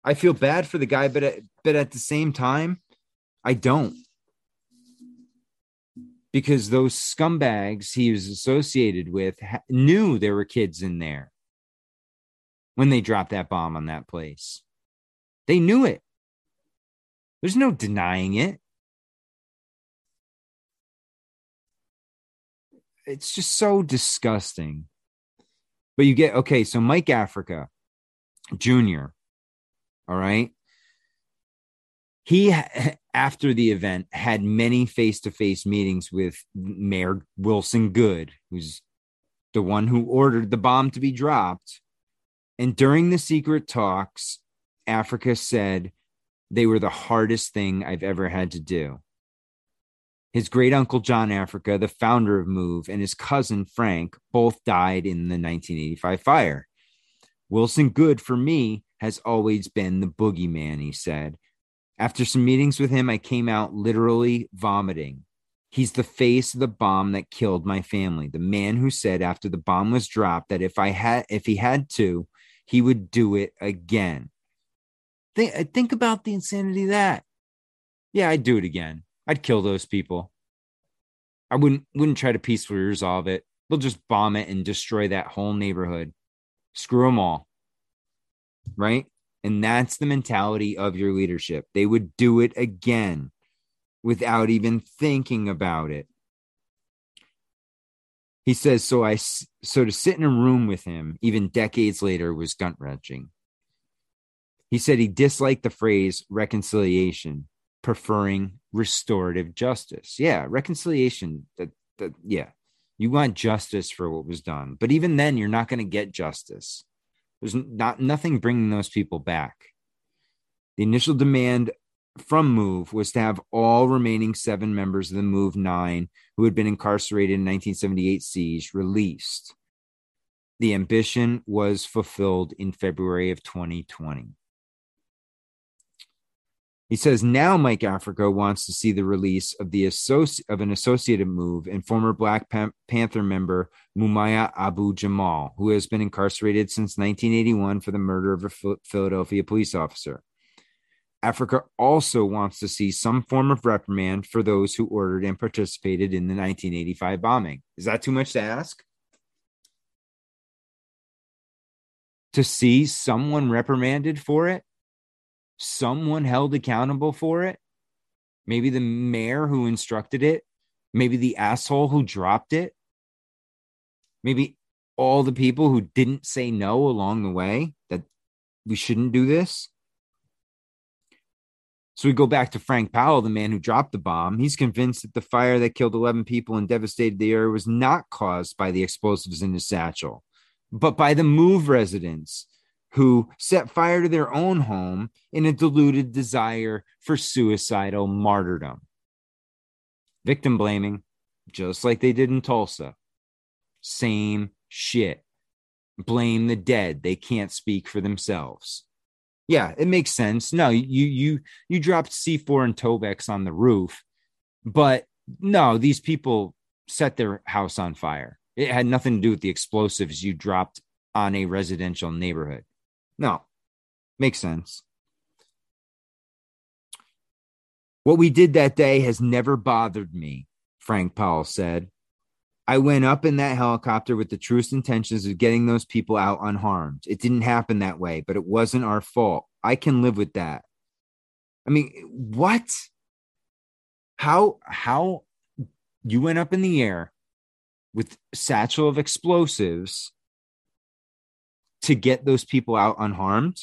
Speaker 11: I feel bad for the guy, but at, but at the same time, I don't because those scumbags he was associated with ha- knew there were kids in there when they dropped that bomb on that place. They knew it. There's no denying it. It's just so disgusting. But you get okay, so Mike Africa Jr. All right. He, after the event, had many face to face meetings with Mayor Wilson Goode, who's the one who ordered the bomb to be dropped. And during the secret talks, Africa said they were the hardest thing I've ever had to do. His great uncle John Africa, the founder of Move, and his cousin Frank both died in the 1985 fire. Wilson Goode, for me, has always been the boogeyman, he said. After some meetings with him, I came out literally vomiting. He's the face of the bomb that killed my family. The man who said after the bomb was dropped that if I had if he had to, he would do it again. Think uh, think about the insanity of that. Yeah, I'd do it again. I'd kill those people. I wouldn't wouldn't try to peacefully resolve it. They'll just bomb it and destroy that whole neighborhood. Screw them all. Right? And that's the mentality of your leadership. They would do it again without even thinking about it. He says, so I, so to sit in a room with him, even decades later, was gut wrenching. He said he disliked the phrase reconciliation, preferring restorative justice. Yeah, reconciliation. That, that, yeah, you want justice for what was done, but even then, you're not going to get justice. There's not nothing bringing those people back. The initial demand from Move was to have all remaining seven members of the Move Nine who had been incarcerated in 1978 siege released. The ambition was fulfilled in February of 2020. He says now Mike Africa wants to see the release of the of an associated move and former Black Pan- Panther member Mumia Abu Jamal, who has been incarcerated since 1981 for the murder of a Philadelphia police officer. Africa also wants to see some form of reprimand for those who ordered and participated in the 1985 bombing. Is that too much to ask? To see someone reprimanded for it? Someone held accountable for it. Maybe the mayor who instructed it, maybe the asshole who dropped it, maybe all the people who didn't say no along the way that we shouldn't do this. So we go back to Frank Powell, the man who dropped the bomb. He's convinced that the fire that killed 11 people and devastated the area was not caused by the explosives in his satchel, but by the move residents who set fire to their own home in a deluded desire for suicidal martyrdom. Victim blaming, just like they did in Tulsa. Same shit. Blame the dead. They can't speak for themselves. Yeah, it makes sense. No, you you you dropped C4 and Tovex on the roof, but no, these people set their house on fire. It had nothing to do with the explosives you dropped on a residential neighborhood. No, makes sense. What we did that day has never bothered me, Frank Powell said. I went up in that helicopter with the truest intentions of getting those people out unharmed. It didn't happen that way, but it wasn't our fault. I can live with that. I mean, what? How how you went up in the air with satchel of explosives to get those people out unharmed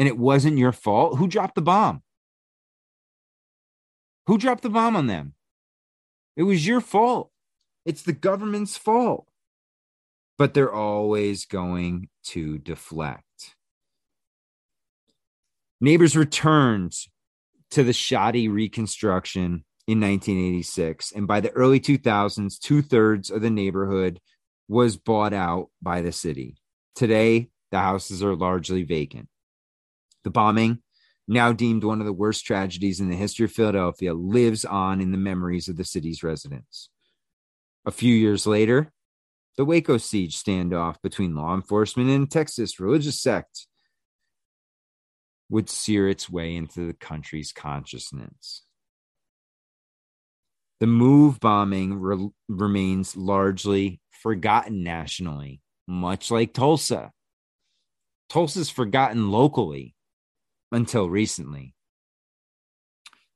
Speaker 11: and it wasn't your fault, who dropped the bomb? Who dropped the bomb on them? It was your fault. It's the government's fault. But they're always going to deflect. Neighbors returned to the shoddy reconstruction in 1986. And by the early 2000s, two thirds of the neighborhood was bought out by the city. Today, the houses are largely vacant. The bombing, now deemed one of the worst tragedies in the history of Philadelphia, lives on in the memories of the city's residents. A few years later, the Waco siege standoff between law enforcement and Texas religious sect would sear its way into the country's consciousness. The move bombing re- remains largely forgotten nationally, much like Tulsa. Tulsa's forgotten locally until recently.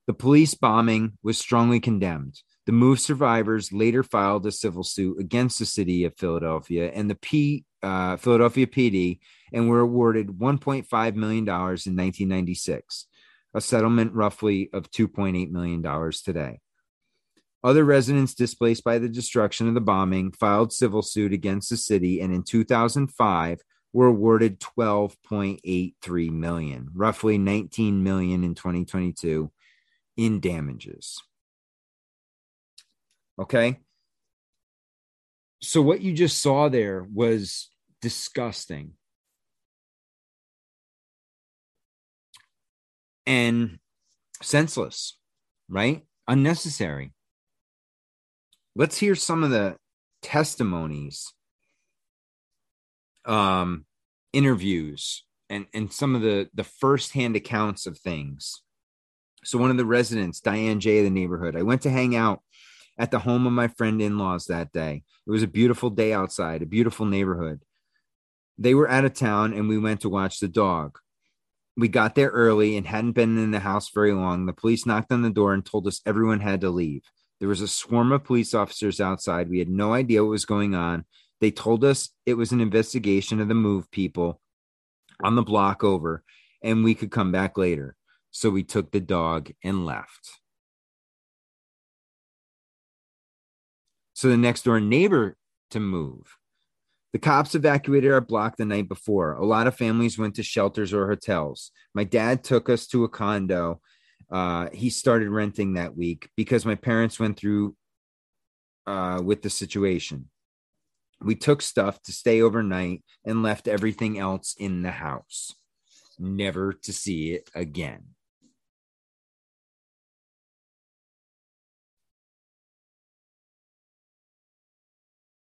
Speaker 11: The police bombing was strongly condemned. The move survivors later filed a civil suit against the city of Philadelphia and the P, uh, Philadelphia PD and were awarded $1.5 million in 1996, a settlement roughly of $2.8 million today. Other residents displaced by the destruction of the bombing filed civil suit against the city and in 2005 were awarded 12.83 million, roughly 19 million in 2022 in damages. Okay? So what you just saw there was disgusting. And senseless, right? Unnecessary let's hear some of the testimonies um interviews and and some of the the firsthand accounts of things. So one of the residents diane j of the neighborhood i went to hang out at the home of my friend in-laws that day. It was a beautiful day outside a beautiful neighborhood. They were out of town and we went to watch the dog. We got there early and hadn't been in the house very long. The police knocked on the door and told us everyone had to leave there was a swarm of police officers outside. We had no idea what was going on. They told us it was an investigation of the move people on the block over and we could come back later. So we took the dog and left. So the next door neighbor to move. The cops evacuated our block the night before. A lot of families went to shelters or hotels. My dad took us to a condo uh, he started renting that week because my parents went through uh, with the situation. We took stuff to stay overnight and left everything else in the house, never to see it again.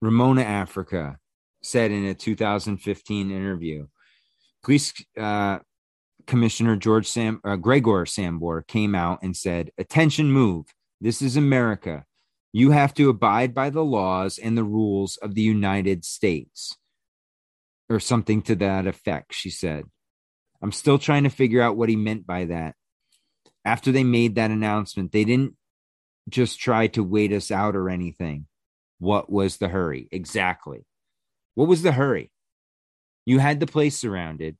Speaker 11: Ramona Africa said in a 2015 interview, police uh, Commissioner George Sam uh, Gregor Sambor came out and said, "Attention, move! This is America. You have to abide by the laws and the rules of the United States." Or something to that effect, she said. I'm still trying to figure out what he meant by that. After they made that announcement, they didn't just try to wait us out or anything. What was the hurry? Exactly. What was the hurry? You had the place surrounded.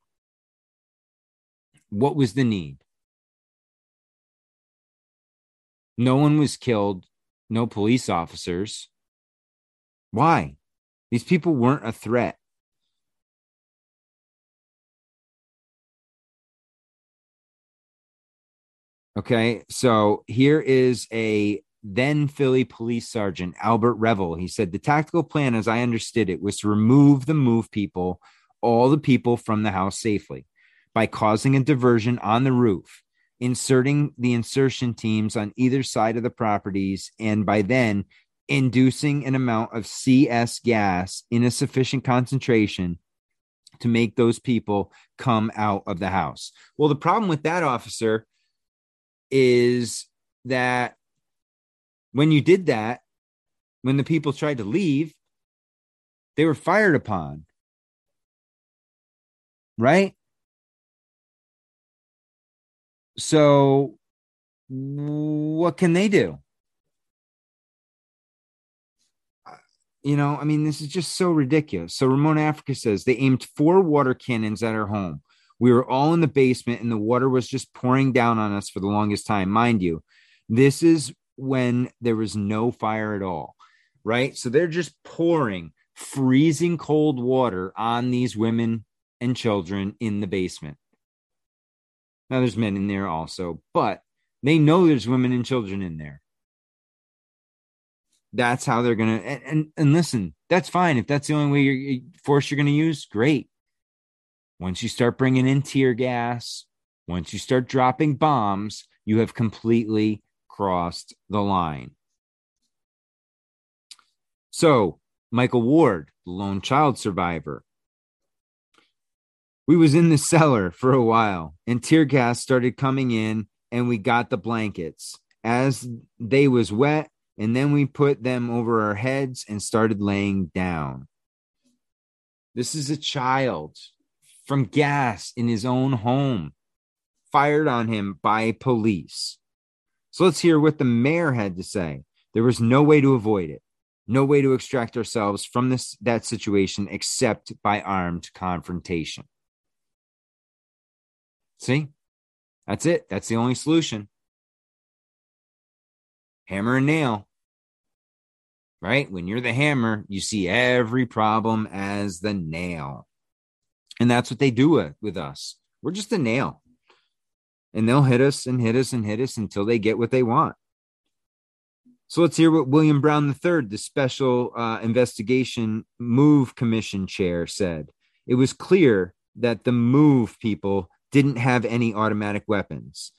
Speaker 11: What was the need? No one was killed, no police officers. Why? These people weren't a threat. Okay, so here is a then Philly police sergeant, Albert Revel. He said the tactical plan, as I understood it, was to remove the move people, all the people from the house safely by causing a diversion on the roof, inserting the insertion teams on either side of the properties, and by then inducing an amount of CS gas in a sufficient concentration to make those people come out of the house. Well, the problem with that officer is that when you did that, when the people tried to leave, they were fired upon. Right? So, what can they do? Uh, you know, I mean, this is just so ridiculous. So, Ramona Africa says they aimed four water cannons at her home. We were all in the basement and the water was just pouring down on us for the longest time. Mind you, this is when there was no fire at all, right? So, they're just pouring freezing cold water on these women and children in the basement. Now there's men in there also, but they know there's women and children in there. That's how they're gonna and and, and listen. That's fine if that's the only way you're force you're gonna use. Great. Once you start bringing in tear gas, once you start dropping bombs, you have completely crossed the line. So, Michael Ward, lone child survivor, we was in the cellar for a while and tear gas started coming in and we got the blankets. As they was wet and then we put them over our heads and started laying down. This is a child from gas in his own home fired on him by police. So let's hear what the mayor had to say. There was no way to avoid it. No way to extract ourselves from this that situation except by armed confrontation See, that's it. That's the only solution. Hammer and nail. Right? When you're the hammer, you see every problem as the nail. And that's what they do with, with us. We're just a nail. And they'll hit us and hit us and hit us until they get what they want. So let's hear what William Brown III, the Special uh, Investigation Move Commission chair, said. It was clear that the Move people didn't have any automatic weapons.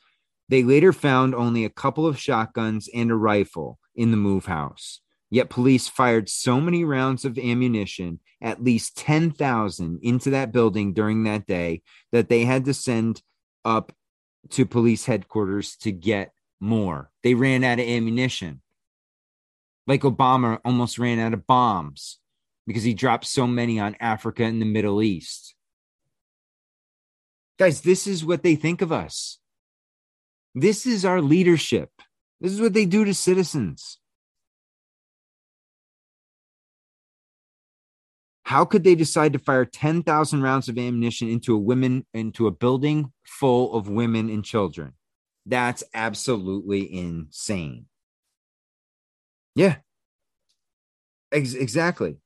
Speaker 11: They later found only a couple of shotguns and a rifle in the Move house. Yet police fired so many rounds of ammunition, at least 10,000, into that building during that day that they had to send up to police headquarters to get more. They ran out of ammunition. Like Obama almost ran out of bombs because he dropped so many on Africa and the Middle East. Guys, this is what they think of us. This is our leadership. This is what they do to citizens. How could they decide to fire 10,000 rounds of ammunition into a women into a building full of women and children? That's absolutely insane. Yeah. Ex- exactly.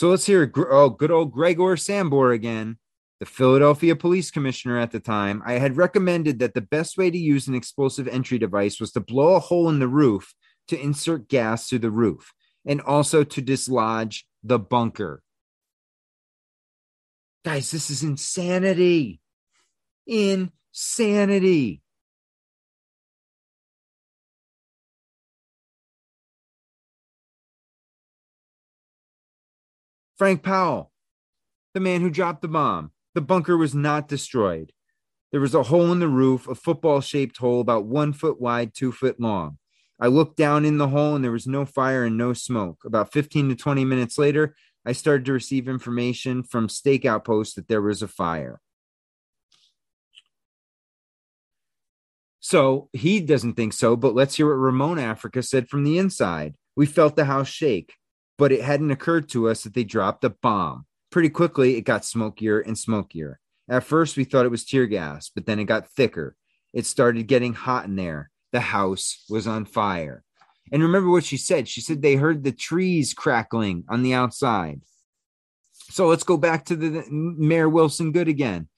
Speaker 11: So let's hear oh good old Gregore Sambor again, the Philadelphia police commissioner at the time. I had recommended that the best way to use an explosive entry device was to blow a hole in the roof to insert gas through the roof and also to dislodge the bunker. Guys, this is insanity. Insanity. Frank Powell, the man who dropped the bomb. The bunker was not destroyed. There was a hole in the roof, a football shaped hole about one foot wide, two foot long. I looked down in the hole and there was no fire and no smoke. About 15 to 20 minutes later, I started to receive information from stakeout posts that there was a fire. So he doesn't think so, but let's hear what Ramona Africa said from the inside. We felt the house shake, but it hadn't occurred to us that they dropped a bomb. Pretty quickly, it got smokier and smokier. At first, we thought it was tear gas, but then it got thicker. It started getting hot in there the house was on fire. And remember what she said? She said they heard the trees crackling on the outside. So let's go back to the, Mayor Wilson Goode again.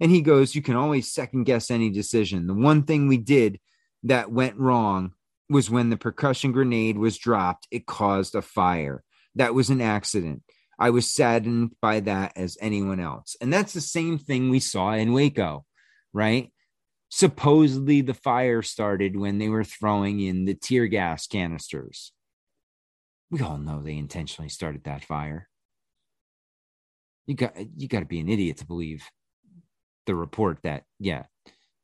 Speaker 11: And he goes, You can always second guess any decision. The one thing we did that went wrong was when the percussion grenade was dropped, it caused a fire. That was an accident. I was saddened by that as anyone else. And that's the same thing we saw in Waco, right? supposedly the fire started when they were throwing in the tear gas canisters. We all know they intentionally started that fire. You got you got to be an idiot to believe the report that yeah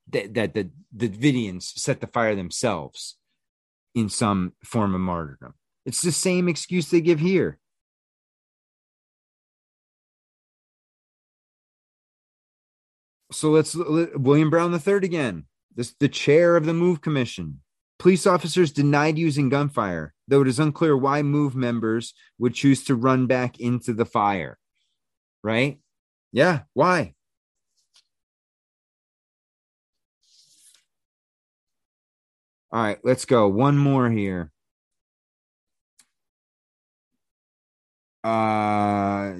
Speaker 11: that that the the Davidians set the fire themselves in some form of martyrdom. It's the same excuse they give here. So let's William Brown III again. This the chair of the Move Commission. Police officers denied using gunfire, though it is unclear why Move members would choose to run back into the fire. Right? Yeah, why? All right, let's go. One more here. Uh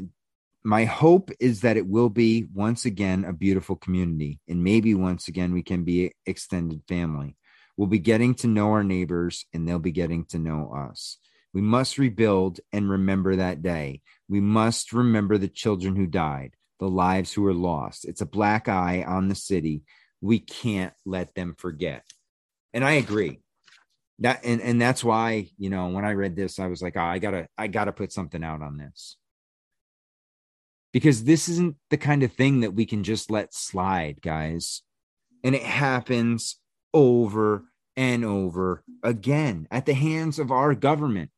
Speaker 11: my hope is that it will be once again a beautiful community and maybe once again we can be extended family. We'll be getting to know our neighbors and they'll be getting to know us. We must rebuild and remember that day. We must remember the children who died the lives who were lost. It's a black eye on the city. We can't let them forget. And i agree that and, and that's why you know when i read this i was like oh, i gotta i gotta put something out on this because this isn't the kind of thing that we can just let slide, guys. And it happens over and over again at the hands of our government,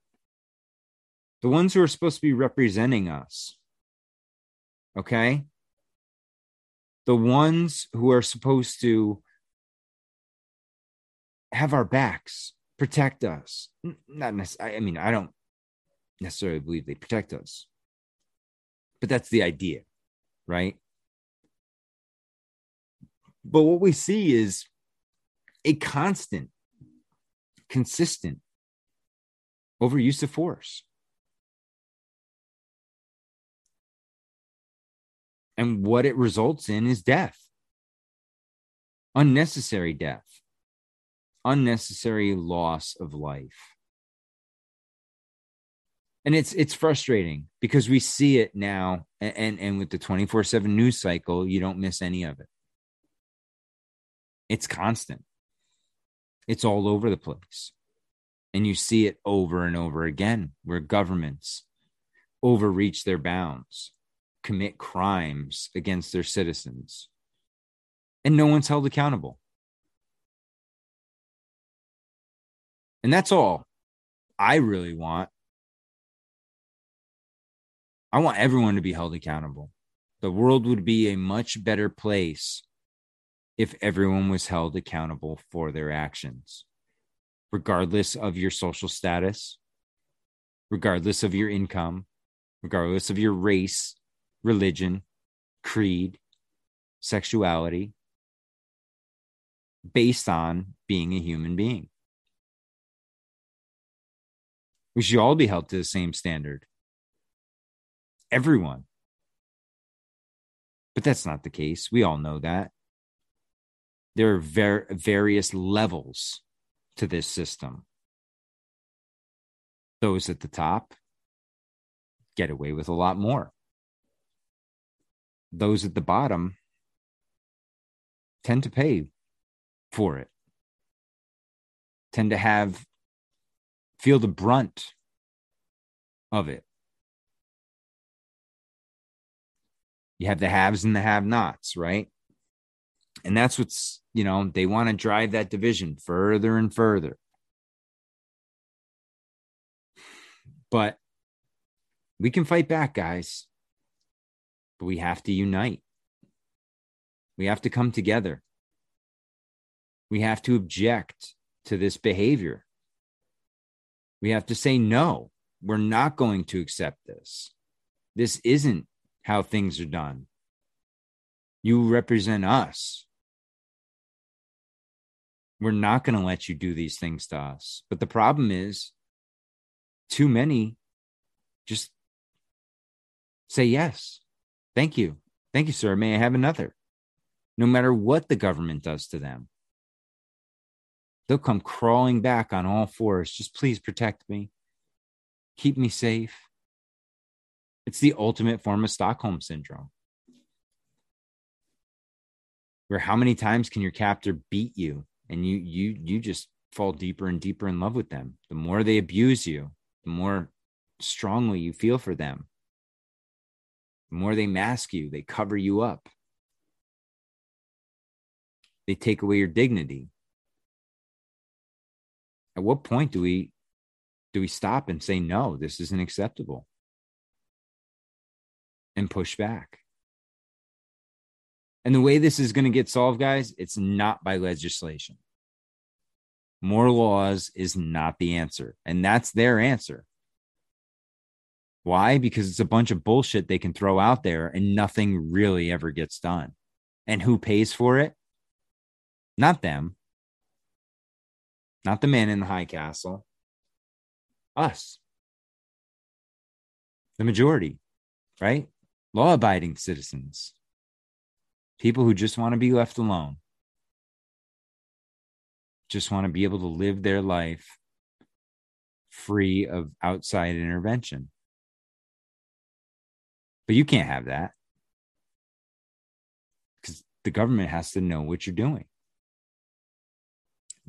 Speaker 11: the ones who are supposed to be representing us. Okay? The ones who are supposed to have our backs, protect us. Not necessarily, I mean, I don't necessarily believe they protect us But that's the idea, right? But what we see is a constant, consistent overuse of force. And what it results in is death, unnecessary death, unnecessary loss of life. And it's it's frustrating because we see it now and and, and with the 24/7 news cycle, you don't miss any of it. It's constant. It's all over the place. And you see it over and over again where governments overreach their bounds, commit crimes against their citizens, and no one's held accountable. And that's all I really want. I want everyone to be held accountable. The world would be a much better place if everyone was held accountable for their actions regardless of your social status, regardless of your income, regardless of your race, religion, creed, sexuality, based on being a human being. We should all be held to the same standard. Everyone. But that's not the case. We all know that. There are ver- various levels to this system. Those at the top get away with a lot more. Those at the bottom tend to pay for it, tend to have feel the brunt of it. You have the haves and the have nots, right? And that's what's, you know, they want to drive that division further and further. But we can fight back, guys. But we have to unite. We have to come together. We have to object to this behavior. We have to say, no, we're not going to accept this. This isn't how things are done. You represent us. We're not going to let you do these things to us. But the problem is, too many just say yes. Thank you. Thank you, sir. May I have another? No matter what the government does to them, they'll come crawling back on all fours. Just please protect me. Keep me safe. It's the ultimate form of Stockholm syndrome. Where how many times can your captor beat you and you you you just fall deeper and deeper in love with them the more they abuse you the more strongly you feel for them the more they mask you they cover you up they take away your dignity at what point do we do we stop and say no this isn't acceptable and push back and the way this is going to get solved, guys, it's not by legislation. More laws is not the answer. And that's their answer. Why? Because it's a bunch of bullshit they can throw out there and nothing really ever gets done. And who pays for it? Not them. Not the man in the high castle. Us. The majority, right? Law abiding citizens people who just want to be left alone, just want to be able to live their life free of outside intervention. But you can't have that because the government has to know what you're doing.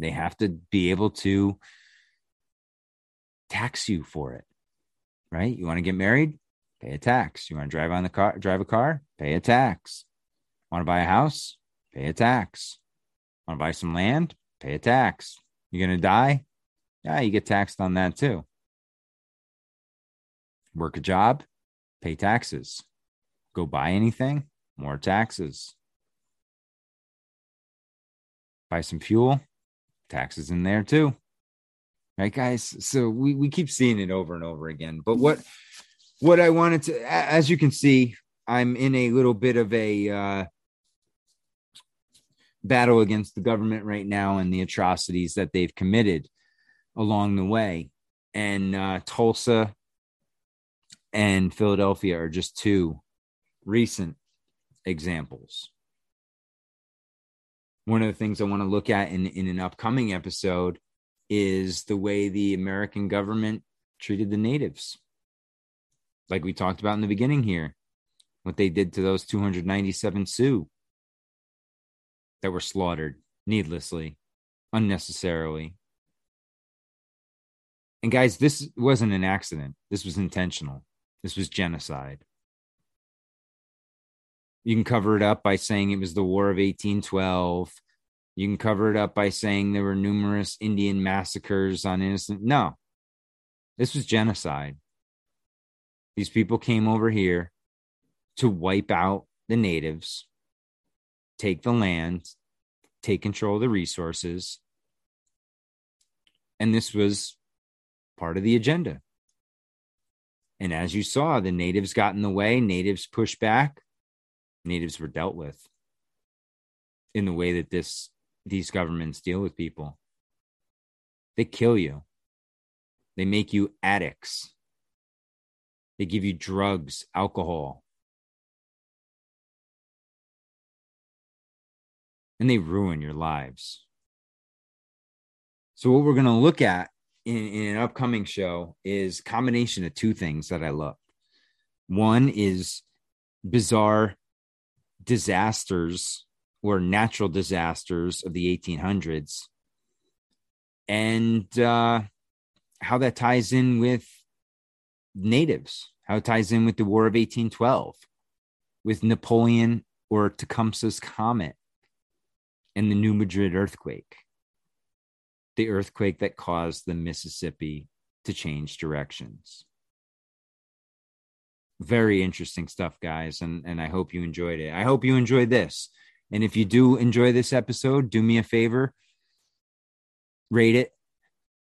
Speaker 11: They have to be able to tax you for it, right? You want to get married? Pay a tax. You want to drive on the car, drive a car? Pay a tax. Want to buy a house? Pay a tax. Want to buy some land? Pay a tax. You're going to die? Yeah, you get taxed on that too. Work a job? Pay taxes. Go buy anything? More taxes. Buy some fuel? Taxes in there too. Right, guys? So we, we keep seeing it over and over again. But what what I wanted to, as you can see, I'm in a little bit of a uh, battle against the government right now and the atrocities that they've committed along the way. And uh, Tulsa and Philadelphia are just two recent examples. One of the things I want to look at in, in an upcoming episode is the way the American government treated the natives. Like we talked about in the beginning here, what they did to those 297 Sioux that were slaughtered needlessly, unnecessarily. And guys, this wasn't an accident. This was intentional. This was genocide. You can cover it up by saying it was the War of 1812. You can cover it up by saying there were numerous Indian massacres on innocent. No, this was genocide. These people came over here to wipe out the natives, take the land, take control of the resources. And this was part of the agenda. And as you saw, the natives got in the way, natives pushed back, natives were dealt with in the way that this these governments deal with people. They kill you. They make you addicts. They give you drugs, alcohol. And they ruin your lives. So what we're going to look at in, in an upcoming show is combination of two things that I love. One is bizarre disasters or natural disasters of the 1800s and uh, how that ties in with natives, how it ties in with the War of 1812, with Napoleon or Tecumseh's Comet and the New Madrid earthquake the earthquake that caused the Mississippi to change directions. Very interesting stuff, guys, and, and I hope you enjoyed it. I hope you enjoyed this. And if you do enjoy this episode, do me a favor rate it,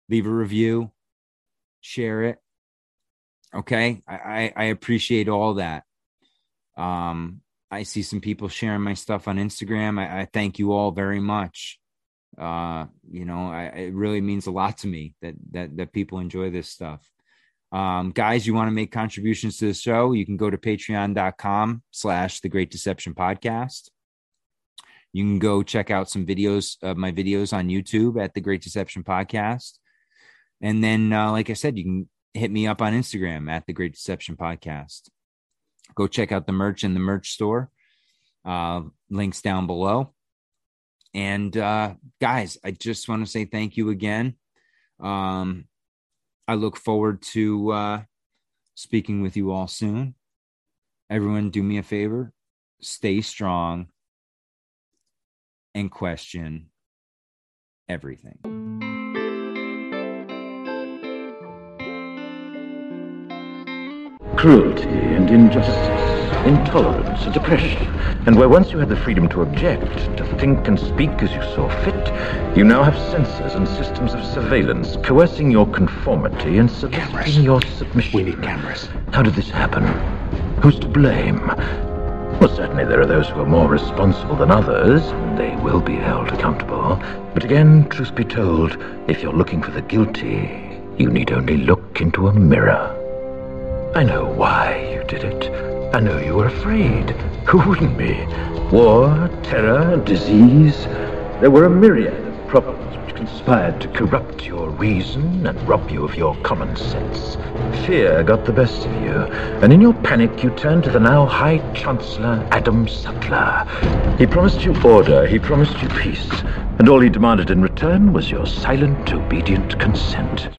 Speaker 11: leave a review, share it. Okay. I, I, I appreciate all that. Um, I see some people sharing my stuff on Instagram. I, I thank you all very much uh you know I, it really means a lot to me that that that people enjoy this stuff um guys you want to make contributions to the show you can go to patreon.com slash the great deception podcast. You can go check out some videos of my videos on youtube at the great deception podcast. And then uh, like i said you can hit me up on instagram at the great deception podcast. Go check out the merch in the merch store uh links down below. And uh, guys, I just want to say thank you again. Um, I look forward to uh, speaking with you all soon. Everyone, do me a favor stay strong and question everything.
Speaker 2: Cruelty and injustice intolerance, and oppression. And where once you had the freedom to object, to think and speak as you saw fit, you now have censors and systems of surveillance coercing your conformity and soliciting your submission. We need cameras. How did this happen? Who's to blame? Well, certainly there are those who are more responsible than others, and they will be held accountable. But again, truth be told, if you're looking for the guilty, you need only look into a mirror. I know why you did it. I know you were afraid. Who wouldn't be? War, terror, disease. There were a myriad of problems which conspired to corrupt your reason and rob you of your common sense. Fear got the best of you, and in your panic you turned to the now High Chancellor Adam Sutler. He promised you order, he promised you peace, and all he demanded in return was your silent, obedient consent.